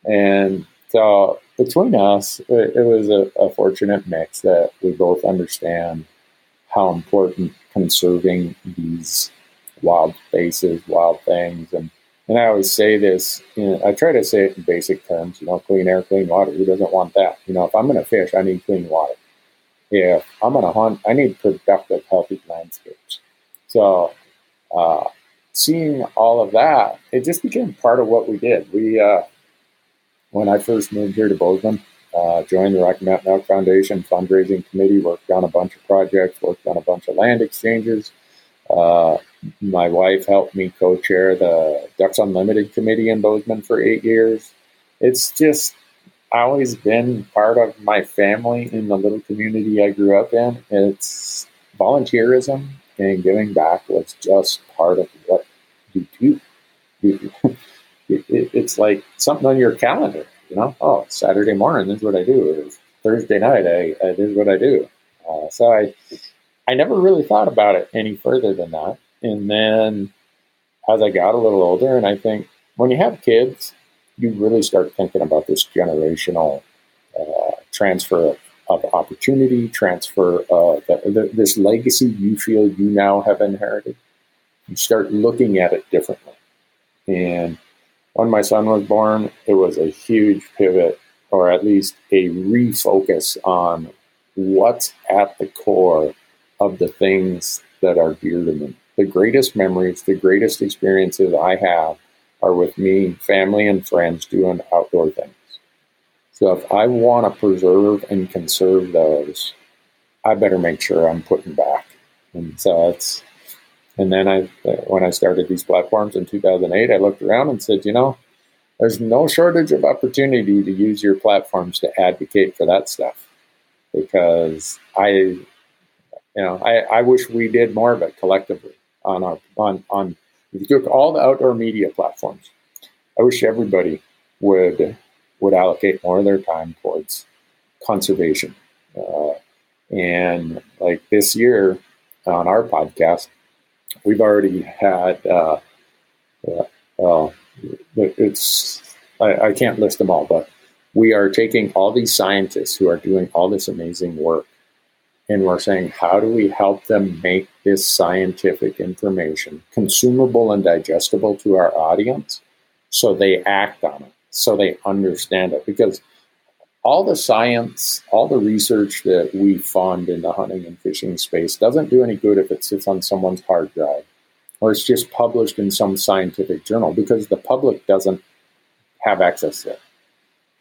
and so between us, it, it was a, a, fortunate mix that we both understand how important conserving these wild spaces, wild things, and and I always say this. You know, I try to say it in basic terms. You know, clean air, clean water. Who doesn't want that? You know, if I'm going to fish, I need clean water. If I'm to hunt, I need productive, healthy landscapes. So uh, seeing all of that, it just became part of what we did. We, uh, when I first moved here to Bozeman, uh, joined the Rocky Mountain Elk Foundation fundraising committee, worked on a bunch of projects, worked on a bunch of land exchanges. Uh, my wife helped me co-chair the Ducks Unlimited committee in Bozeman for eight years. It's just always been part of my family in the little community I grew up in. It's volunteerism and giving back was just part of what you do. it's like something on your calendar, you know. Oh, Saturday morning, this is what I do. Thursday night, I, I this is what I do. Uh, so I, I never really thought about it any further than that. And then as I got a little older, and I think when you have kids, you really start thinking about this generational uh, transfer of of opportunity, transfer of the, the, this legacy you feel you now have inherited. You start looking at it differently. And when my son was born, it was a huge pivot, or at least a refocus on what's at the core of the things that are dear to me. The greatest memories, the greatest experiences I have are with me, family, and friends doing outdoor things. So if I want to preserve and conserve those, I better make sure I'm putting back. And so it's, and then I, when I started these platforms in 2008, I looked around and said, you know, there's no shortage of opportunity to use your platforms to advocate for that stuff because I, you know, I, I wish we did more of it collectively on our, on, on, if you took all the outdoor media platforms, I wish everybody would would allocate more of their time towards conservation. Uh, and like this year on our podcast, we've already had, uh, uh, it's, I, I can't list them all, but we are taking all these scientists who are doing all this amazing work and we're saying, how do we help them make this scientific information consumable and digestible to our audience so they act on it? so they understand it. Because all the science, all the research that we fund in the hunting and fishing space doesn't do any good if it sits on someone's hard drive or it's just published in some scientific journal because the public doesn't have access to it.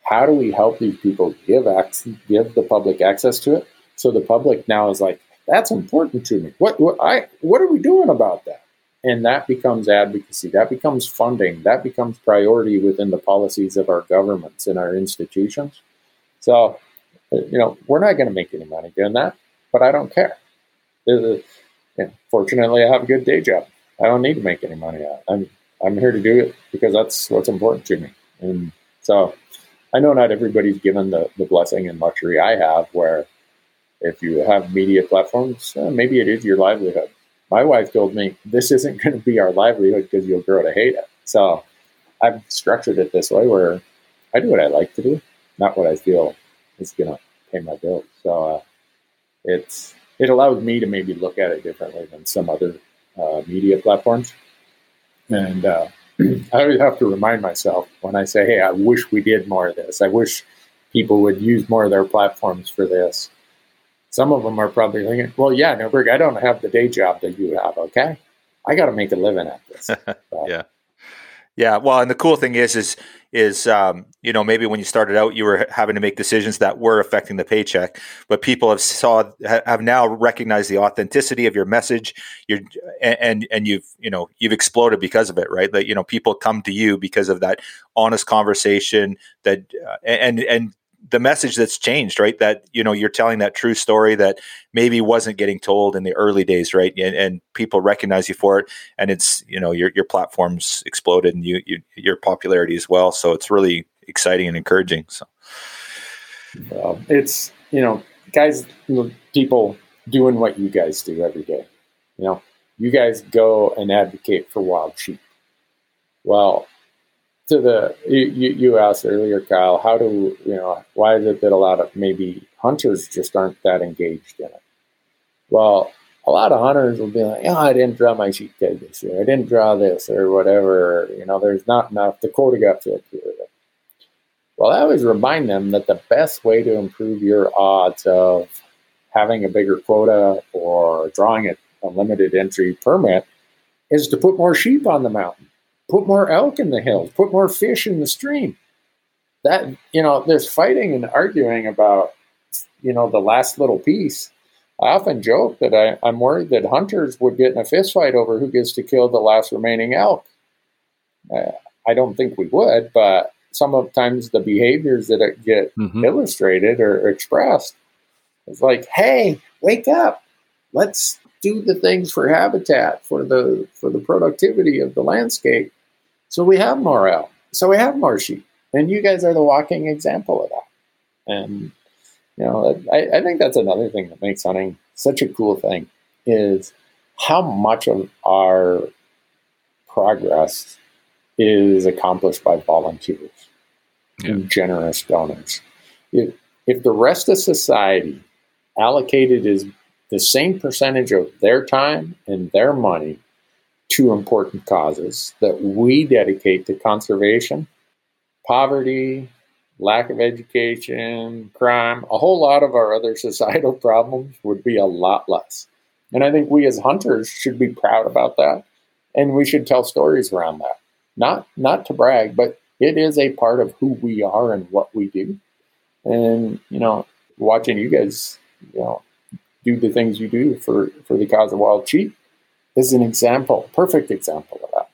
How do we help these people give access, give the public access to it? So the public now is like, that's important to me. What, what I what are we doing about that? and that becomes advocacy. That becomes funding. That becomes priority within the policies of our governments and our institutions. So you know we're not going to make any money doing that but i don't care. Uh, fortunately i have a good day job. I don't need to make any money. I'm i'm here to do it because that's what's important to me. And so I know not everybody's given the, the blessing and luxury I have, where if you have media platforms, uh, maybe it is your livelihood. My wife told me this isn't going to be our livelihood because you'll grow to hate it. So I've structured it this way where I do what I like to do, not what I feel is going to pay my bills. So uh, it's it allows me to maybe look at it differently than some other uh, media platforms. And uh, I always have to remind myself when I say, "Hey, I wish we did more of this. I wish people would use more of their platforms for this." Some of them are probably thinking, "Well, yeah, Newberg, I don't have the day job that you have. Okay, I got to make a living at this." yeah, yeah. Well, and the cool thing is, is is um, you know maybe when you started out you were having to make decisions that were affecting the paycheck but people have saw have now recognized the authenticity of your message your and and you've you know you've exploded because of it right that you know people come to you because of that honest conversation that uh, and and the message that's changed, right? That you know you're telling that true story that maybe wasn't getting told in the early days, right? And, and people recognize you for it, and it's you know your your platform's exploded and you, you your popularity as well. So it's really exciting and encouraging. So it's you know guys, people doing what you guys do every day. You know, you guys go and advocate for wild sheep. Well, to the you, you asked earlier, Kyle, how do you know why is it that a lot of maybe hunters just aren't that engaged in it? Well, a lot of hunters will be like, "Oh, I didn't draw my sheep tag this year. I didn't draw this or whatever. You know, there's not enough. The quota got filled. Well, I always remind them that the best way to improve your odds of having a bigger quota or drawing a, a limited entry permit is to put more sheep on the mountain put more elk in the hills, put more fish in the stream. That, you know, there's fighting and arguing about, you know, the last little piece. I often joke that I, I'm worried that hunters would get in a fist fight over who gets to kill the last remaining elk. Uh, I don't think we would, but sometimes the behaviors that get mm-hmm. illustrated or expressed is like, hey, wake up. Let's do the things for habitat, for the for the productivity of the landscape. So we have more elk. So we have more sheep. And you guys are the walking example of that. And, you know, I, I think that's another thing that makes hunting such a cool thing is how much of our progress is accomplished by volunteers yeah. and generous donors. If, if the rest of society allocated is the same percentage of their time and their money two important causes that we dedicate to conservation poverty, lack of education, crime, a whole lot of our other societal problems would be a lot less. And I think we as hunters should be proud about that. And we should tell stories around that. Not not to brag, but it is a part of who we are and what we do. And, you know, watching you guys, you know, do the things you do for, for the cause of wild sheep is an example, perfect example of that.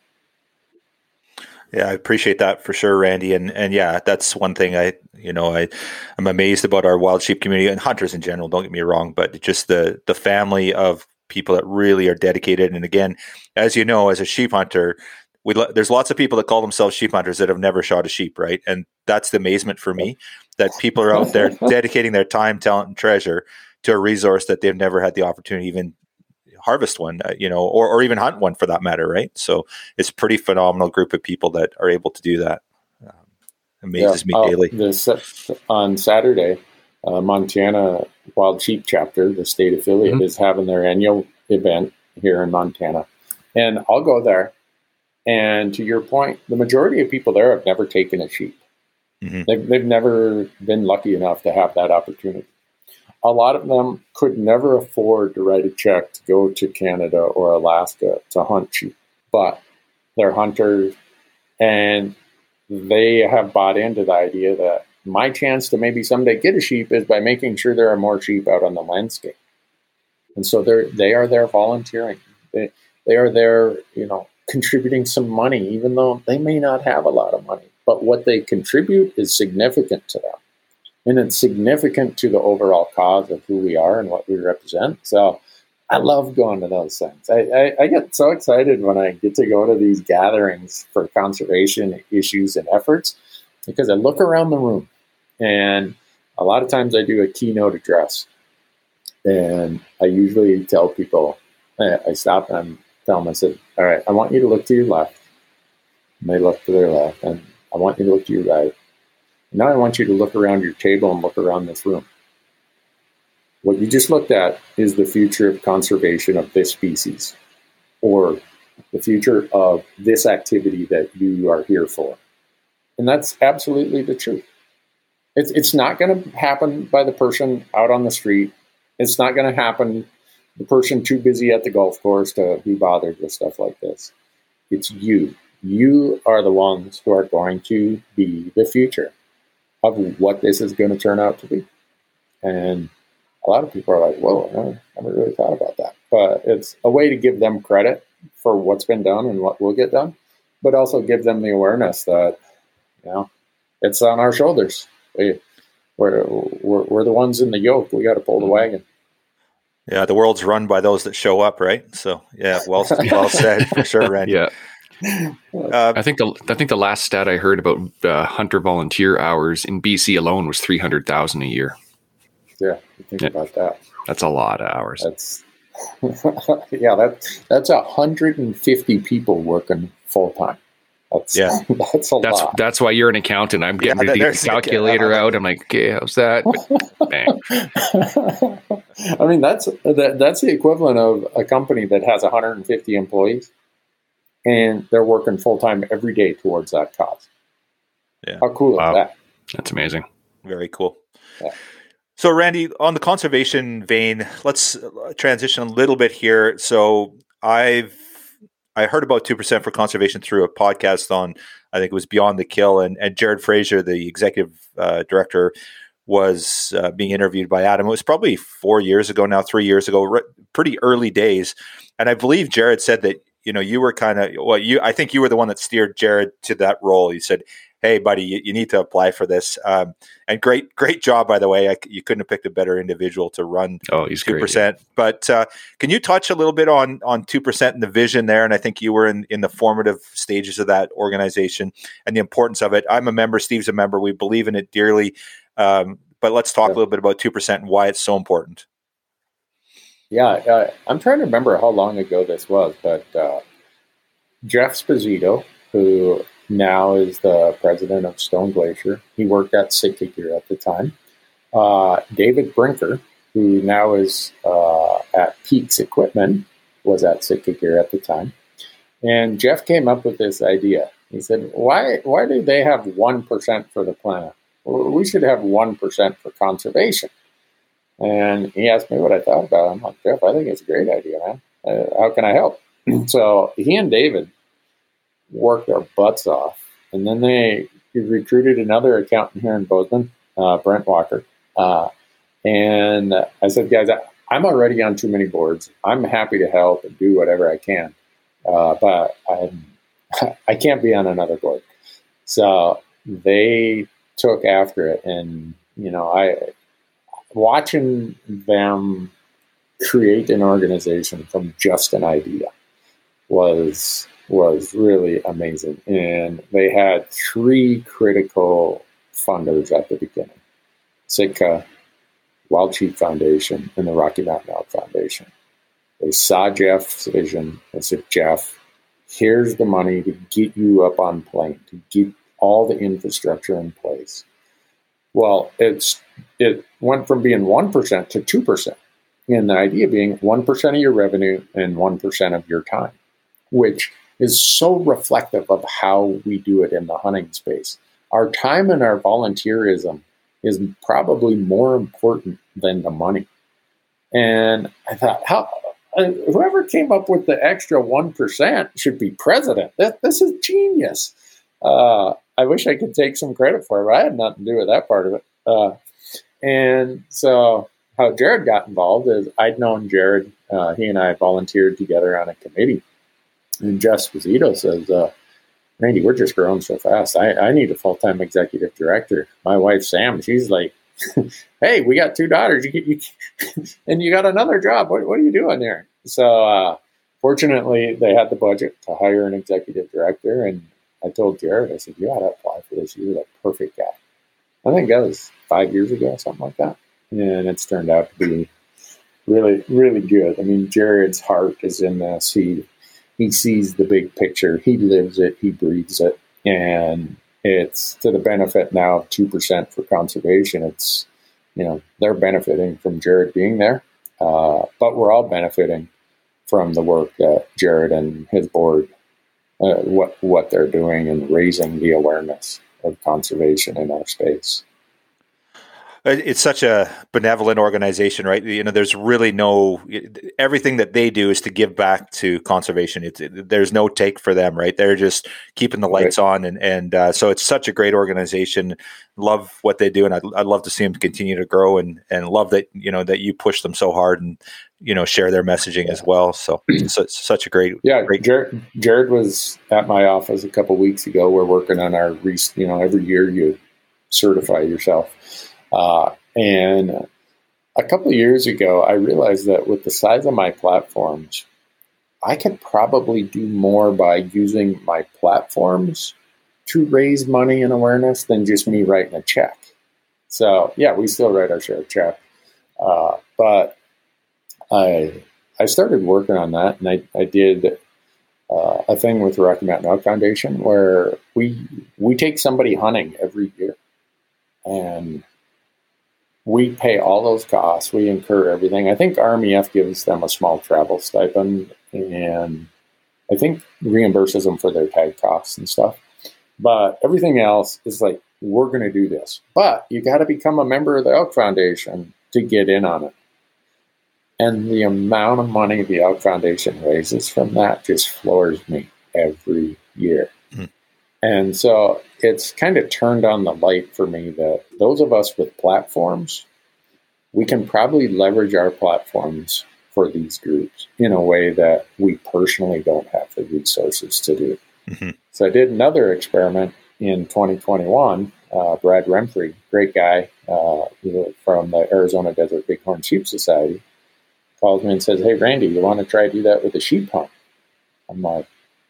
Yeah, I appreciate that for sure, Randy. And and yeah, that's one thing I you know I I'm amazed about our wild sheep community and hunters in general. Don't get me wrong, but just the the family of people that really are dedicated. And again, as you know, as a sheep hunter, we there's lots of people that call themselves sheep hunters that have never shot a sheep, right? And that's the amazement for me that people are out there dedicating their time, talent, and treasure to a resource that they've never had the opportunity even harvest one, uh, you know, or, or even hunt one for that matter, right? So it's a pretty phenomenal group of people that are able to do that. Um, amazes yeah, me daily. This, on Saturday, uh, Montana Wild Sheep Chapter, the state affiliate, mm-hmm. is having their annual event here in Montana, and I'll go there. And to your point, the majority of people there have never taken a sheep. Mm-hmm. They've, they've never been lucky enough to have that opportunity a lot of them could never afford to write a check to go to Canada or Alaska to hunt sheep, but they're hunters and they have bought into the idea that my chance to maybe someday get a sheep is by making sure there are more sheep out on the landscape. And so they're they are there volunteering. They they are there, you know, contributing some money, even though they may not have a lot of money. But what they contribute is significant to them and it's significant to the overall cause of who we are and what we represent. So I love going to those things. I, I, I, get so excited when I get to go to these gatherings for conservation issues and efforts. because I look around the room and a lot of times I do a keynote address. And I usually tell people, I, I stop and I tell them, I said, All right, I want you to look to your left. And they look to their left. And I want you to look to your right. Now I want you to look around your table and look around this room. What you just looked at is the future of conservation of this species or the future of this activity that you are here for. And that's absolutely the truth. It's, it's not going to happen by the person out on the street. It's not going to happen the person too busy at the golf course to be bothered with stuff like this. It's you. You are the ones who are going to be the future of what this is going to turn out to be. And a lot of people are like, whoa, I never really thought about that. But it's a way to give them credit for what's been done and what will get done, but also give them the awareness that, you know, it's on our shoulders. We, we're, we're, we're the ones in the yoke. We got to pull the mm-hmm. wagon. Yeah, the world's run by those that show up, right? So, yeah, well, well said for sure, Randy. Yeah. Uh, I think the I think the last stat I heard about uh, hunter volunteer hours in BC alone was three hundred thousand a year. Yeah, think yeah. about that. That's a lot of hours. That's yeah, that that's hundred and fifty people working full time. That's yeah, that's a that's, lot. That's why you're an accountant. I'm getting yeah, the calculator out. I'm like, okay, how's that? I mean, that's that, that's the equivalent of a company that has 150 employees, and they're working full time every day towards that cause. Yeah, how cool wow. is that? That's amazing. Very cool. Yeah. So, Randy, on the conservation vein, let's uh, transition a little bit here. So, I've I heard about two percent for conservation through a podcast on I think it was Beyond the Kill, and, and Jared Fraser, the executive uh, director, was uh, being interviewed by Adam. It was probably four years ago now, three years ago, re- pretty early days, and I believe Jared said that you know you were kind of well, you I think you were the one that steered Jared to that role. You said, hey, buddy, you, you need to apply for this. Um, and great, great job, by the way. I, you couldn't have picked a better individual to run. Oh, he's two percent. But uh, can you touch a little bit on on two percent and the vision there? And I think you were in in the formative stages of that organization and the importance of it. I'm a member. Steve's a member. We believe in it dearly. Um, but let's talk yeah. a little bit about two percent and why it's so important. Yeah, uh, I'm trying to remember how long ago this was, but uh, Jeff Sposito, who now is the president of Stone Glacier. He worked at Sitka Gear at the time. Uh, David Brinker, who now is uh, at PEAX Equipment, was at Sitka Gear at the time. And Jeff came up with this idea. He said, "Why? Why do they have one percent for the planet? We should have one percent for conservation." And he asked me what I thought about it. I'm like, Jeff, I think it's a great idea, man. Uh, how can I help? so he and David worked their butts off. And then they recruited another accountant here in Bozeman, uh, Brent Walker. Uh, and I said, guys, I'm already on too many boards. I'm happy to help and do whatever I can, uh, but I'm, I can't be on another board. So they took after it, and you know, I watching them create an organization from just an idea was was really amazing. And they had three critical funders at the beginning Sitka, Wild Sheep Foundation, and the Rocky Mountain Elk Foundation. They saw Jeff's vision and said, Jeff, here's the money to get you up on plane, to get all the infrastructure in place. Well, it's it went from being 1% to 2%. And the idea being 1% of your revenue and 1% of your time, which is so reflective of how we do it in the hunting space. Our time and our volunteerism is probably more important than the money. And I thought, how whoever came up with the extra one percent should be president. This, this is genius. Uh, I wish I could take some credit for it, but I had nothing to do with that part of it. Uh, and so, how Jared got involved is I'd known Jared. Uh, he and I volunteered together on a committee and Jeff Sposito says, uh, Randy, we're just growing so fast. I, I need a full time executive director. My wife, Sam, she's like, hey, we got two daughters, you, you, and you got another job. What, what are you doing there? So, uh, fortunately, they had the budget to hire an executive director, and I told Jared, I said, you ought to apply for this. You're the perfect guy. I think that was five years ago, something like that. And it's turned out to be really, really good. I mean, Jared's heart is in this. He he sees the big picture. He lives it. He breathes it, and it's to the benefit now of two percent for conservation. It's you know they're benefiting from Jared being there, uh, but we're all benefiting from the work that Jared and his board uh, what what they're doing and raising the awareness of conservation in our space. It's such a benevolent organization, right? You know, there's really no everything that they do is to give back to conservation. It's it, there's no take for them, right? They're just keeping the lights right. on, and and uh, so it's such a great organization. Love what they do, and I'd, I'd love to see them continue to grow, and and love that you know that you push them so hard, and you know share their messaging yeah. as well. So, so it's such a great yeah. Great Jared, Jared was at my office a couple weeks ago. We're working on our you know every year you certify yourself uh, and a couple years ago, I realized that with the size of my platforms, I could probably do more by using my platforms to raise money and awareness than just me writing a check. So yeah, we still write our share of check, uh, but I I started working on that, and I I did uh, a thing with the Rocky Mountain Elk Foundation where we we take somebody hunting every year, and we pay all those costs. We incur everything. I think RMEF gives them a small travel stipend and I think reimburses them for their tag costs and stuff. But everything else is like, we're going to do this. But you got to become a member of the Elk Foundation to get in on it. And the amount of money the Elk Foundation raises from that just floors me every year. And so it's kind of turned on the light for me that those of us with platforms, we can probably leverage our platforms for these groups in a way that we personally don't have the resources to do. Mm-hmm. So I did another experiment in 2021. Uh, Brad Remfry, great guy uh, from the Arizona Desert Bighorn Sheep Society, calls me and says, "Hey, Randy, you want to try to do that with a sheep hunt?" I'm like,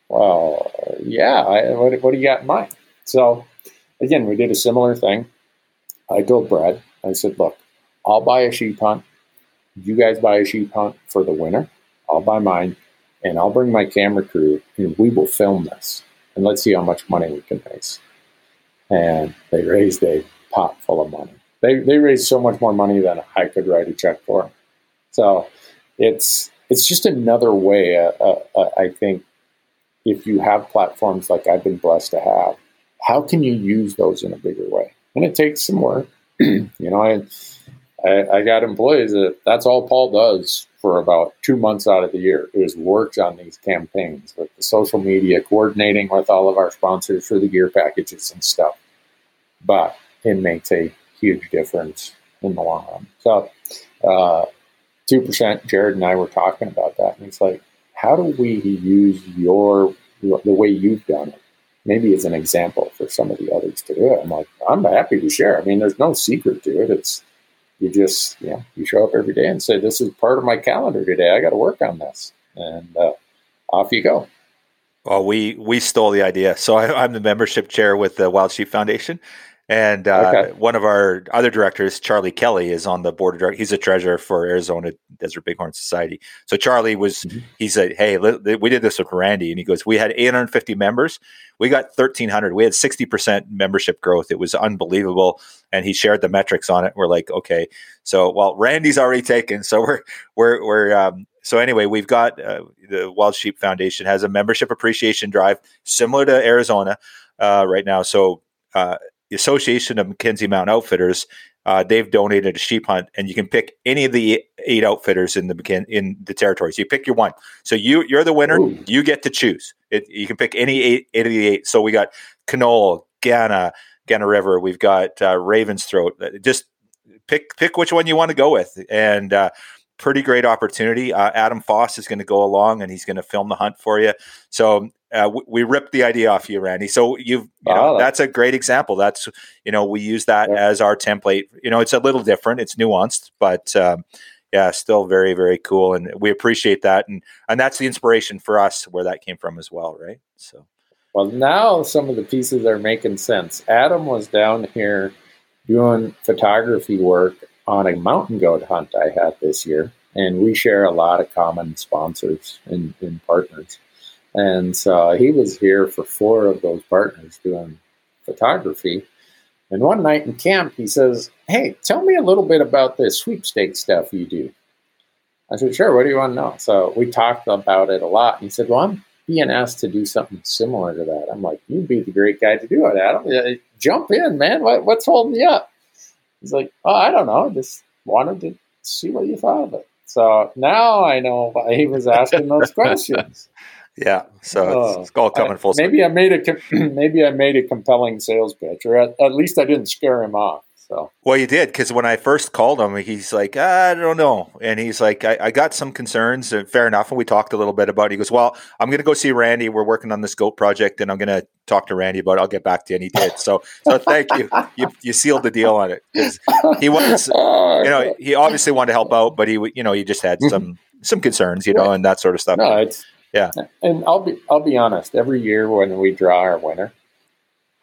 "Well, yeah. I, what, what do you got in mind?" So again, we did a similar thing. I told Brad, I said, look, I'll buy a sheep hunt. You guys buy a sheep hunt for the winter. I'll buy mine and I'll bring my camera crew and we will film this and let's see how much money we can raise. And they raised a pot full of money. They, they raised so much more money than I could write a check for. So it's it's just another way. Uh, uh, uh I think if you have platforms like I've been blessed to have, how can you use those in a bigger way? And it takes some work. you know, I, I, I got employees that that's all Paul does for about two months out of the year is works on these campaigns with the social media, coordinating with all of our sponsors for the gear packages and stuff. But it makes a huge difference in the long run. So, uh, two percent. Jared and I were talking about that, and it's like, how do we use your the way you've done it maybe as an example for some of the others to do it. I'm like, I'm happy to share. I mean, there's no secret to it. It's you just, you know, you show up every day and say, this is part of my calendar today. I got to work on this, and uh, off you go. Well, we we stole the idea. So I, am the membership chair with the Wild Sheep Foundation, and uh, okay. one of our other directors, Charlie Kelly, is on the board of directors. He's a treasurer for Arizona Desert Bighorn Society. So Charlie was, mm-hmm. he said, Hey, we did this with Randy. And he goes, We had 850 members. We got 1,300. We had 60% membership growth. It was unbelievable. And he shared the metrics on it. We're like, Okay. So, well, Randy's already taken. So we're, we're, we're, um, so anyway, we've got uh, the Wild Sheep Foundation has a membership appreciation drive similar to Arizona uh, right now. So, uh, the Association of Mackenzie Mountain Outfitters, uh, they've donated a sheep hunt, and you can pick any of the eight outfitters in the in the territory. So you pick your one. So you you're the winner. Ooh. You get to choose. It, you can pick any eight eight of the eight. So we got Knoll, Gana, Gana River. We've got uh, Raven's Throat. Uh, just pick pick which one you want to go with, and uh, pretty great opportunity. Uh, Adam Foss is going to go along and he's going to film the hunt for you. So uh, we, we, ripped the idea off you, Randy. So you've, you know, oh, that's a great example. That's, you know, we use that yeah. as our template. You know, it's a little different, it's nuanced, but um, yeah, still very, very cool. And we appreciate that. And, and that's the inspiration for us where that came from as well. Right. So. Well, now some of the pieces are making sense. Adam was down here doing photography work on a mountain goat hunt I had this year, and we share a lot of common sponsors and, and partners. And so he was here for four of those partners doing photography. And one night in camp, he says, Hey, tell me a little bit about this sweepstakes stuff you do. I said, Sure, what do you want to know? So we talked about it a lot. And he said, Well, I'm being asked to do something similar to that. I'm like, You'd be the great guy to do it, Adam. Jump in, man. What, what's holding you up? He's like, Oh, I don't know. Just wanted to see what you thought of it. So now I know why he was asking those questions. Yeah, so it's, oh, it's all coming full. Maybe I made a maybe I made a compelling sales pitch, or at, at least I didn't scare him off. So well, you did because when I first called him, he's like, I don't know, and he's like, I, I got some concerns. And fair enough, and we talked a little bit about. it. He goes, Well, I'm going to go see Randy. We're working on this goat project, and I'm going to talk to Randy about. it. I'll get back to you, and he did. So, so thank you. You, you sealed the deal on it because he was, oh, you know, he obviously wanted to help out, but he, you know, he just had mm-hmm. some some concerns, you know, and that sort of stuff. No, it's yeah. And I'll be I'll be honest. Every year when we draw our winner,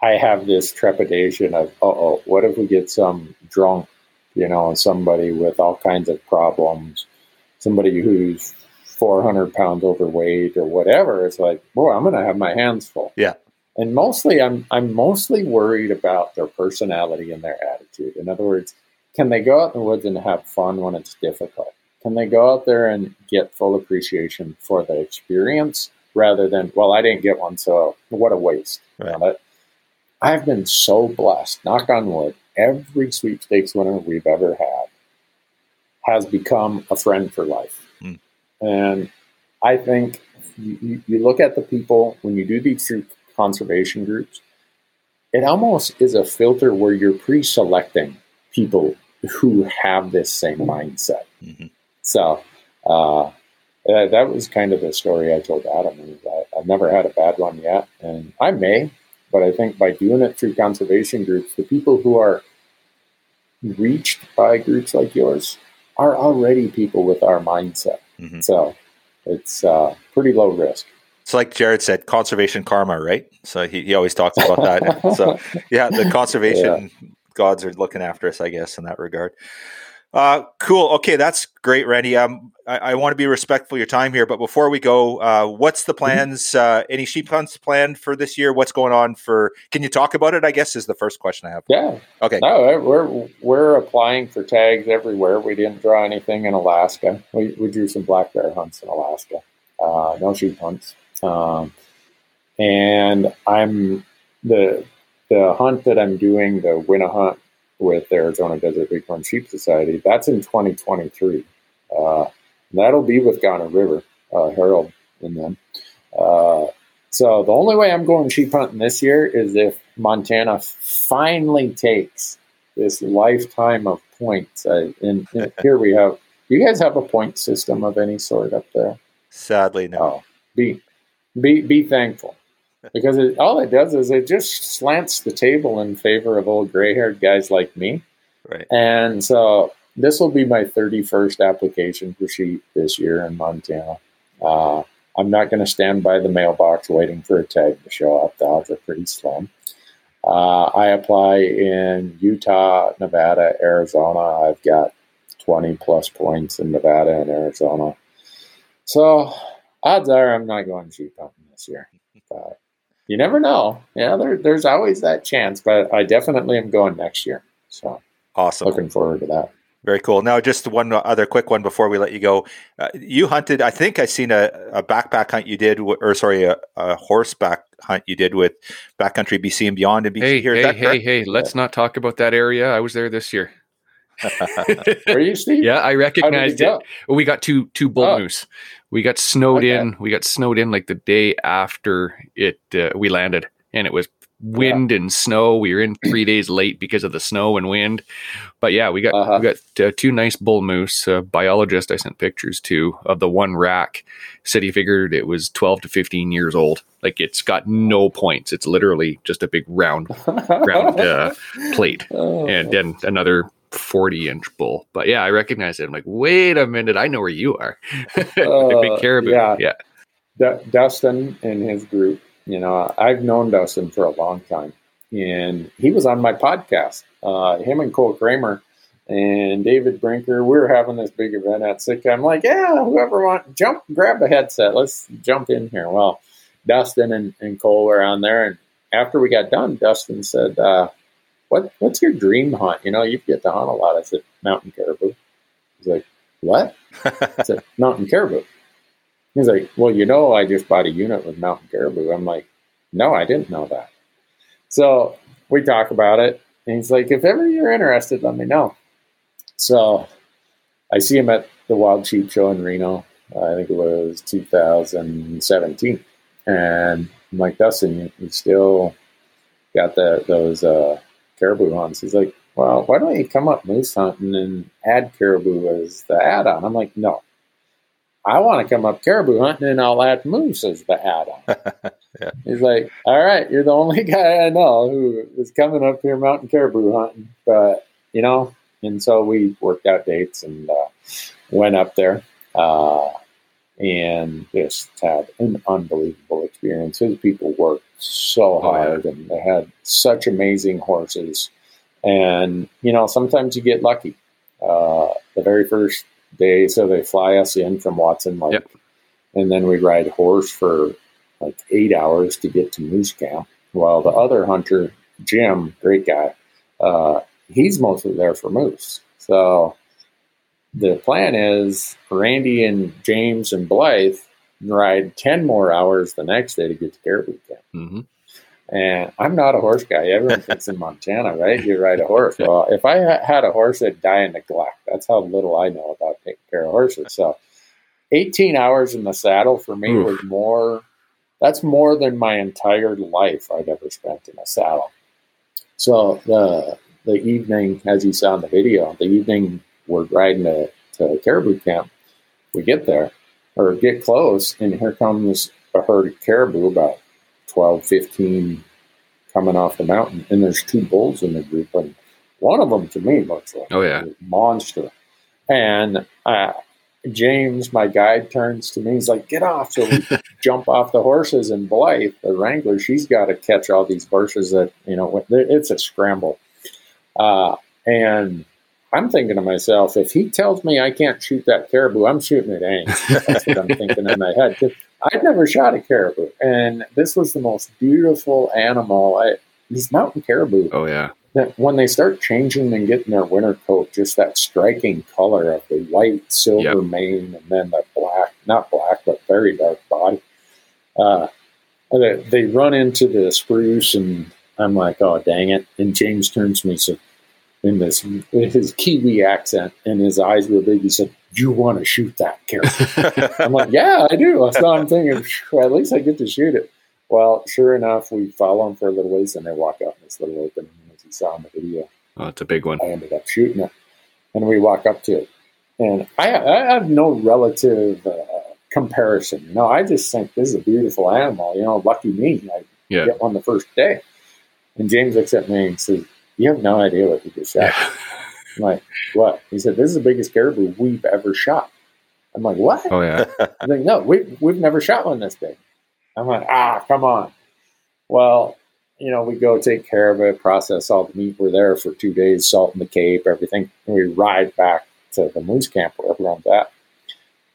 I have this trepidation of, oh, what if we get some drunk, you know, somebody with all kinds of problems, somebody who's 400 pounds overweight or whatever. It's like, boy, I'm going to have my hands full. Yeah. And mostly, I'm I'm mostly worried about their personality and their attitude. In other words, can they go out in the woods and have fun when it's difficult? Can they go out there and get full appreciation for the experience rather than, well, I didn't get one, so what a waste. Right. I've been so blessed, knock on wood, every sweepstakes winner we've ever had has become a friend for life. Mm. And I think you, you, look at the people, when you do these conservation groups, it almost is a filter where you're pre selecting people who have this same mindset. Mm-hmm. So uh, that was kind of the story I told Adam. I, I've never had a bad one yet, and I may, but I think by doing it through conservation groups, the people who are reached by groups like yours are already people with our mindset. Mm-hmm. So it's uh, pretty low risk. It's like Jared said, conservation karma, right? So he, he always talks about that. so yeah, the conservation yeah. gods are looking after us, I guess, in that regard. Uh, cool. Okay, that's great, Randy. Um, I, I want to be respectful of your time here, but before we go, uh, what's the mm-hmm. plans? Uh, any sheep hunts planned for this year? What's going on for? Can you talk about it? I guess is the first question I have. Yeah. Okay. No, we're we're applying for tags everywhere. We didn't draw anything in Alaska. We, we drew some black bear hunts in Alaska. Uh, no sheep hunts. Um, and I'm the the hunt that I'm doing, the winter hunt with Arizona Desert Bighorn Sheep Society. That's in 2023. Uh, that'll be with Gana River, uh, Harold and them. Uh, so the only way I'm going sheep hunting this year is if Montana finally takes this lifetime of points. And, and here we have. You guys have a point system of any sort up there? Sadly, no. Oh, be be be thankful because it, all it does is it just slants the table in favor of old gray-haired guys like me. Right. And so this will be my 31st application for sheep this year in Montana. Uh, I'm not going to stand by the mailbox waiting for a tag to show up. The odds are pretty slim. Uh, I apply in Utah, Nevada, Arizona. I've got 20 plus points in Nevada and Arizona. So odds are I'm not going sheep hunting this year. But you never know. Yeah, there, there's always that chance, but I definitely am going next year. So awesome. Looking forward to that. Very cool. Now, just one other quick one before we let you go. Uh, you hunted, I think I seen a, a backpack hunt you did, or sorry, a, a, horseback hunt you did with Backcountry BC and Beyond in BC. Hey, Here, hey, hey, hey, let's not talk about that area. I was there this year. Are you Steve? Yeah, I recognized it. We got two two bull oh. moose. We got snowed okay. in. We got snowed in like the day after it uh, we landed, and it was wind yeah. and snow. We were in three days late because of the snow and wind. But yeah, we got uh-huh. we got uh, two nice bull moose. Uh, biologist, I sent pictures to of the one rack. Said he figured it was twelve to fifteen years old. Like it's got no points. It's literally just a big round round uh, plate, oh. and then another 40 inch bull. But yeah, I recognize it. I'm like, wait a minute, I know where you are. uh, big caribou. Yeah. yeah. D- Dustin and his group you know, I've known Dustin for a long time, and he was on my podcast. Uh, him and Cole Kramer and David Brinker, we were having this big event at Sitka. I'm like, yeah, whoever want jump, grab a headset, let's jump in here. Well, Dustin and, and Cole were on there, and after we got done, Dustin said, uh, "What what's your dream hunt? You know, you get to hunt a lot." I said, "Mountain caribou." He's like, "What?" I said, "Mountain caribou." He's like, "Well, you know, I just bought a unit with mountain caribou." I'm like, "No, I didn't know that." So we talk about it, and he's like, "If ever you're interested, let me know." So I see him at the Wild Sheep Show in Reno. I think it was 2017, and I'm like, Dustin, you, you still got that those uh, caribou hunts? He's like, well, why don't you come up moose hunting and add caribou as the add-on? I'm like, no, I want to come up caribou hunting and I'll add moose as the add-on. yeah. He's like, all right, you're the only guy I know who is coming up here mountain caribou hunting, but you know, and so we worked out dates and uh, went up there. Uh, and just had an unbelievable experience. His people worked so hard and they had such amazing horses. And, you know, sometimes you get lucky. Uh, the very first day, so they fly us in from Watson Lake. Yep. And then we ride horse for like eight hours to get to Moose Camp. While the other hunter, Jim, great guy, uh, he's mostly there for moose. So the plan is Randy and James and Blythe ride 10 more hours the next day to get to caribou camp. Mm-hmm. And I'm not a horse guy. Everyone thinks in Montana, right? You ride a horse. Well, if I had a horse, I'd die in neglect. That's how little I know about taking care of horses. So 18 hours in the saddle for me Oof. was more, that's more than my entire life I'd ever spent in a saddle. So the, the evening, as you saw in the video, the evening we're riding to, to caribou camp. We get there or get close, and here comes a herd of caribou, about 12, 15 coming off the mountain. And there's two bulls in the group, and one of them to me looks like oh, yeah. a monster. And uh, James, my guide, turns to me. He's like, "Get off!" So we jump off the horses, and Blythe, the wrangler, she's got to catch all these horses. That you know, it's a scramble. Uh, and I'm thinking to myself, if he tells me I can't shoot that caribou, I'm shooting it anyway. That's what I'm thinking in my head. I'd never shot a caribou, and this was the most beautiful animal. I, these mountain caribou. Oh yeah. When they start changing and getting their winter coat, just that striking color of the white silver yep. mane and then the black, not black, but very dark body. Uh, they, they run into the spruce, and I'm like, oh dang it! And James turns to me and says, in this his Kiwi accent and his eyes were big. He said, "You want to shoot that caribou?" I'm like, "Yeah, I do." So I'm thinking, well, at least I get to shoot it. Well, sure enough, we follow him for a little ways, and they walk out in this little open, as you saw in the video. Oh, it's a big one. I ended up shooting it, and we walk up to it, and I, I have no relative uh, comparison. You know, I just think this is a beautiful animal. You know, lucky me, I yeah. get one the first day. And James looks at me and says, you have no idea what you just shot. I'm like, what? He said, this is the biggest caribou we've ever shot. I'm like, what? Oh, yeah. I'm like, no, we, we've never shot one this big. I'm like, ah, come on. Well, you know, we go take care of it, process all the meat. We're there for two days, salt in the Cape, everything. And we ride back to the moose camp where everyone's at.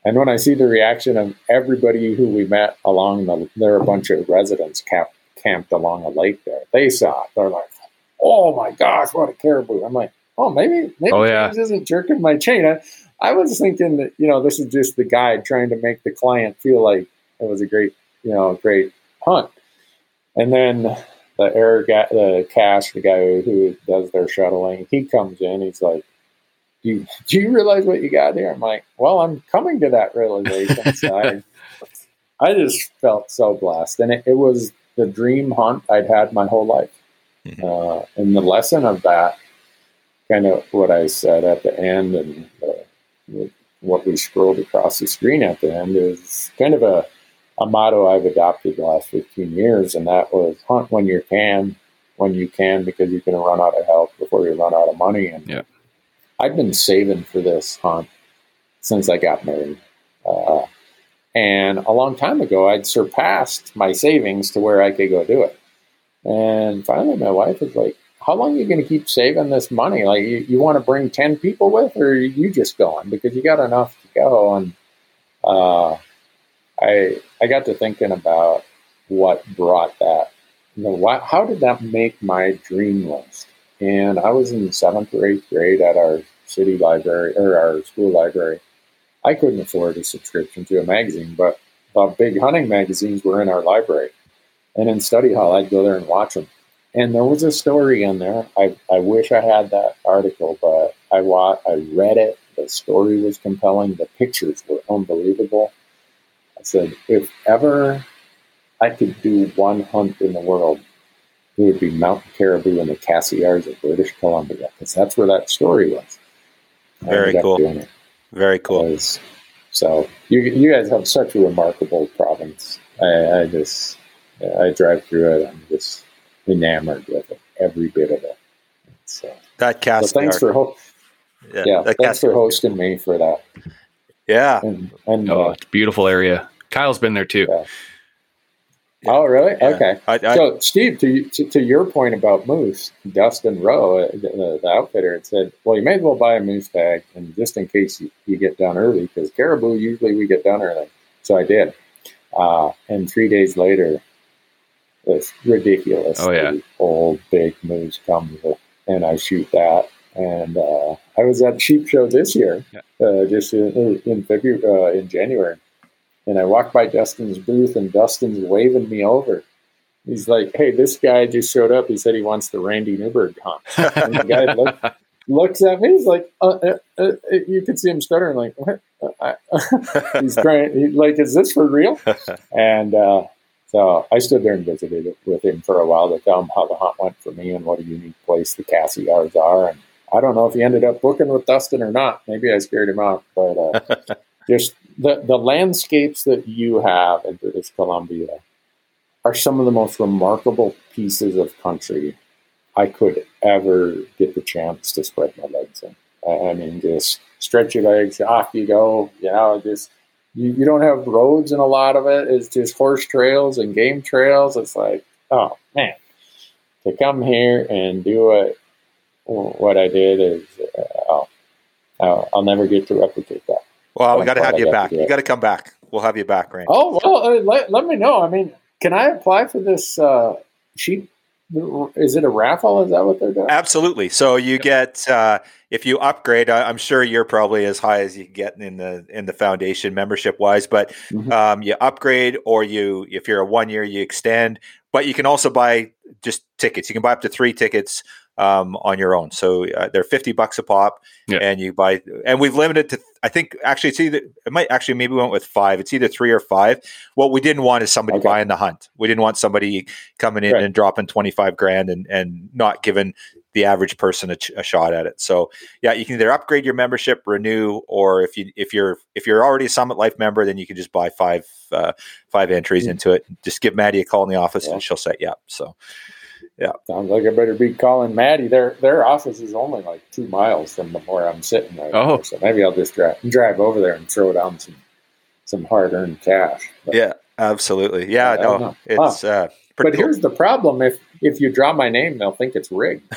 And when I see the reaction of everybody who we met along the, there are a bunch of residents camped, camped along a lake there. They saw it. They're like, oh my gosh, what a caribou. I'm like, oh, maybe, maybe oh, yeah. James isn't jerking my chain. I, I was thinking that, you know, this is just the guide trying to make the client feel like it was a great, you know, great hunt. And then the air guy, the cash, the guy who does their shuttling, he comes in. He's like, do you, do you realize what you got here? I'm like, well, I'm coming to that realization. so I, I just felt so blessed. And it, it was the dream hunt I'd had my whole life. Mm-hmm. Uh, and the lesson of that, kind of what I said at the end, and uh, what we scrolled across the screen at the end, is kind of a, a motto I've adopted the last 15 years, and that was hunt when you can, when you can, because you're going to run out of help before you run out of money. And yeah. I've been saving for this hunt since I got married. Uh, And a long time ago, I'd surpassed my savings to where I could go do it. And finally, my wife is like, How long are you going to keep saving this money? Like, you, you want to bring 10 people with, or you just going? Because you got enough to go. And uh, I, I got to thinking about what brought that. You know, how did that make my dream list? And I was in seventh or eighth grade at our city library or our school library. I couldn't afford a subscription to a magazine, but the big hunting magazines were in our library. And in study hall, I'd go there and watch them. And there was a story in there. I, I wish I had that article, but I wa- I read it. The story was compelling. The pictures were unbelievable. I said, if ever I could do one hunt in the world, it would be Mountain Caribou in the Cassiars of British Columbia, because that's where that story was. Very cool. Very cool. Was, so you you guys have such a remarkable province. I, I just I drive through it. I'm just enamored with it, every bit of it. So that cast. So thanks for ho- yeah, yeah thanks for hosting me for that. Yeah, and, and oh, uh, it's beautiful area. Kyle's been there too. Yeah. Yeah. Oh, really? Yeah. Okay. I, I, so, Steve, to, to, to your point about moose, Dustin Rowe, uh, the, the, outfitter, had said, "Well, you may as well buy a moose tag, and just in case you, you get done early, because caribou usually we get done early." So I did, uh, and three days later, this ridiculous oh, yeah. old big moose comes, and I shoot that. And uh, I was at Sheep Show this year, yeah. Uh, just in, in February, uh, in January and I walked by Dustin's booth, and Dustin's waving me over. He's like, "Hey, this guy just showed up. He said he wants the Randy Newberg hunt." and the guy look, looks at me. He's like, uh, uh, uh, "You can see him stuttering, like what?" he's trying. He, like, "Is this for real?" And uh, so I stood there and visited with him for a while to tell him how the hunt went for me and what a unique place the Cassiars are. And I don't know if he ended up booking with Dustin or not. Maybe I scared him off, but uh, just the, the landscapes that you have in British Columbia are some of the most remarkable pieces of country I could ever get the chance to spread my legs in. I mean, just stretch your legs, off you go. You know, just you, you don't have roads in a lot of it. It's just horse trails and game trails. It's like, oh man, to come here and do what what I did is, uh, oh, I'll, I'll never get to replicate that. Well, we got to have you back. You got to come back. We'll have you back, Randy. Oh well, uh, let, let me know. I mean, can I apply for this uh, sheep? Is it a raffle? Is that what they're doing? Absolutely. So you get uh, if you upgrade. I, am sure you're probably as high as you get in the in the foundation membership wise, but mm-hmm. um, you upgrade or you if you're a one year you extend. But you can also buy just tickets. You can buy up to three tickets um, on your own. So uh, they're 50 bucks a pop yeah. and you buy, and we've limited to, I think actually it's either, it might actually, maybe we went with five. It's either three or five. What we didn't want is somebody okay. buying the hunt. We didn't want somebody coming in right. and dropping 25 grand and, and not giving the average person a, a, shot at it. So yeah, you can either upgrade your membership, renew, or if you, if you're, if you're already a summit life member, then you can just buy five, uh, five entries mm-hmm. into it. Just give Maddie a call in the office yeah. and she'll set you up. So, yeah. Sounds like I better be calling Maddie. Their their office is only like two miles from where I'm sitting right oh. Now, so maybe I'll just drive drive over there and throw down some some hard earned cash. But, yeah, absolutely. Yeah, no, it's huh. uh, but cool. here's the problem: if if you draw my name, they'll think it's rigged.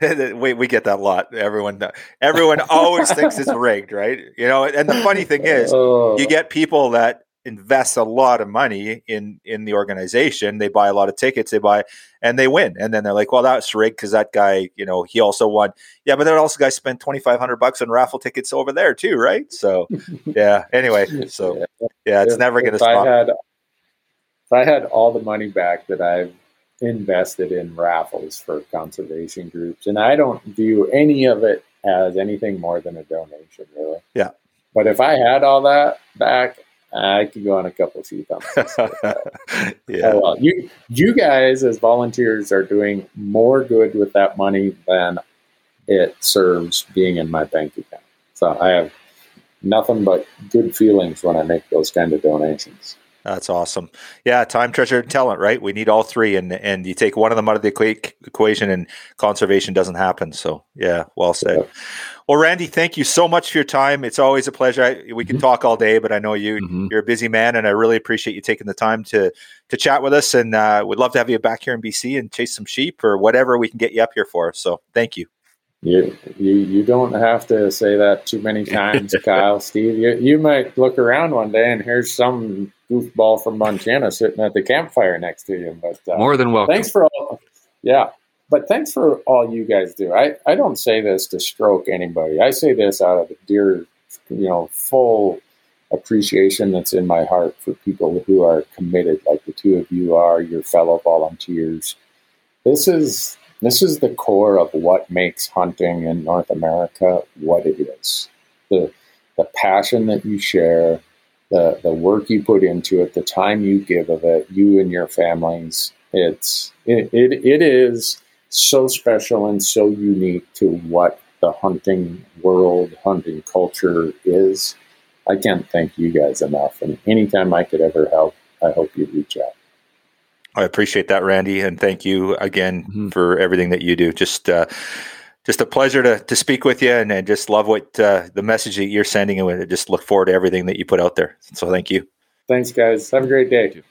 we we get that a lot. Everyone everyone always thinks it's rigged, right? You know, and the funny thing is, oh. you get people that invest a lot of money in in the organization. They buy a lot of tickets. They buy and they win. And then they're like, "Well, that's rigged because that guy, you know, he also won." Yeah, but that also guy spent twenty five hundred bucks on raffle tickets over there too, right? So, yeah. Anyway, so yeah, it's if, never going to stop. Had, if I had all the money back that I've invested in raffles for conservation groups, and I don't view any of it as anything more than a donation, really. Yeah. But if I had all that back, I could go on a couple of sheep uh, yeah. Oh, well. You you guys as volunteers are doing more good with that money than it serves being in my bank account. So I have nothing but good feelings when I make those kind of donations. That's awesome. Yeah, time, treasure, and talent. Right? We need all three, and and you take one of them out of the equa- equation, and conservation doesn't happen. So, yeah, well said. Yeah. Well, Randy, thank you so much for your time. It's always a pleasure. I, we can mm-hmm. talk all day, but I know you mm-hmm. you're a busy man, and I really appreciate you taking the time to to chat with us. And uh, we'd love to have you back here in BC and chase some sheep or whatever we can get you up here for. So, thank you. You, you you don't have to say that too many times, Kyle. Steve, you, you might look around one day and here's some goofball from Montana sitting at the campfire next to you. But uh, more than welcome. Thanks for all. Yeah, but thanks for all you guys do. I I don't say this to stroke anybody. I say this out of the dear, you know, full appreciation that's in my heart for people who are committed, like the two of you are, your fellow volunteers. This is this is the core of what makes hunting in North America what it is. The, the passion that you share, the, the work you put into it, the time you give of it, you and your families. It's, it, it, it is so special and so unique to what the hunting world, hunting culture is. I can't thank you guys enough. And anytime I could ever help, I hope you reach out. I appreciate that, Randy, and thank you again mm-hmm. for everything that you do. Just, uh, just a pleasure to to speak with you, and, and just love what uh, the message that you're sending, and just look forward to everything that you put out there. So, thank you. Thanks, guys. Have a great day.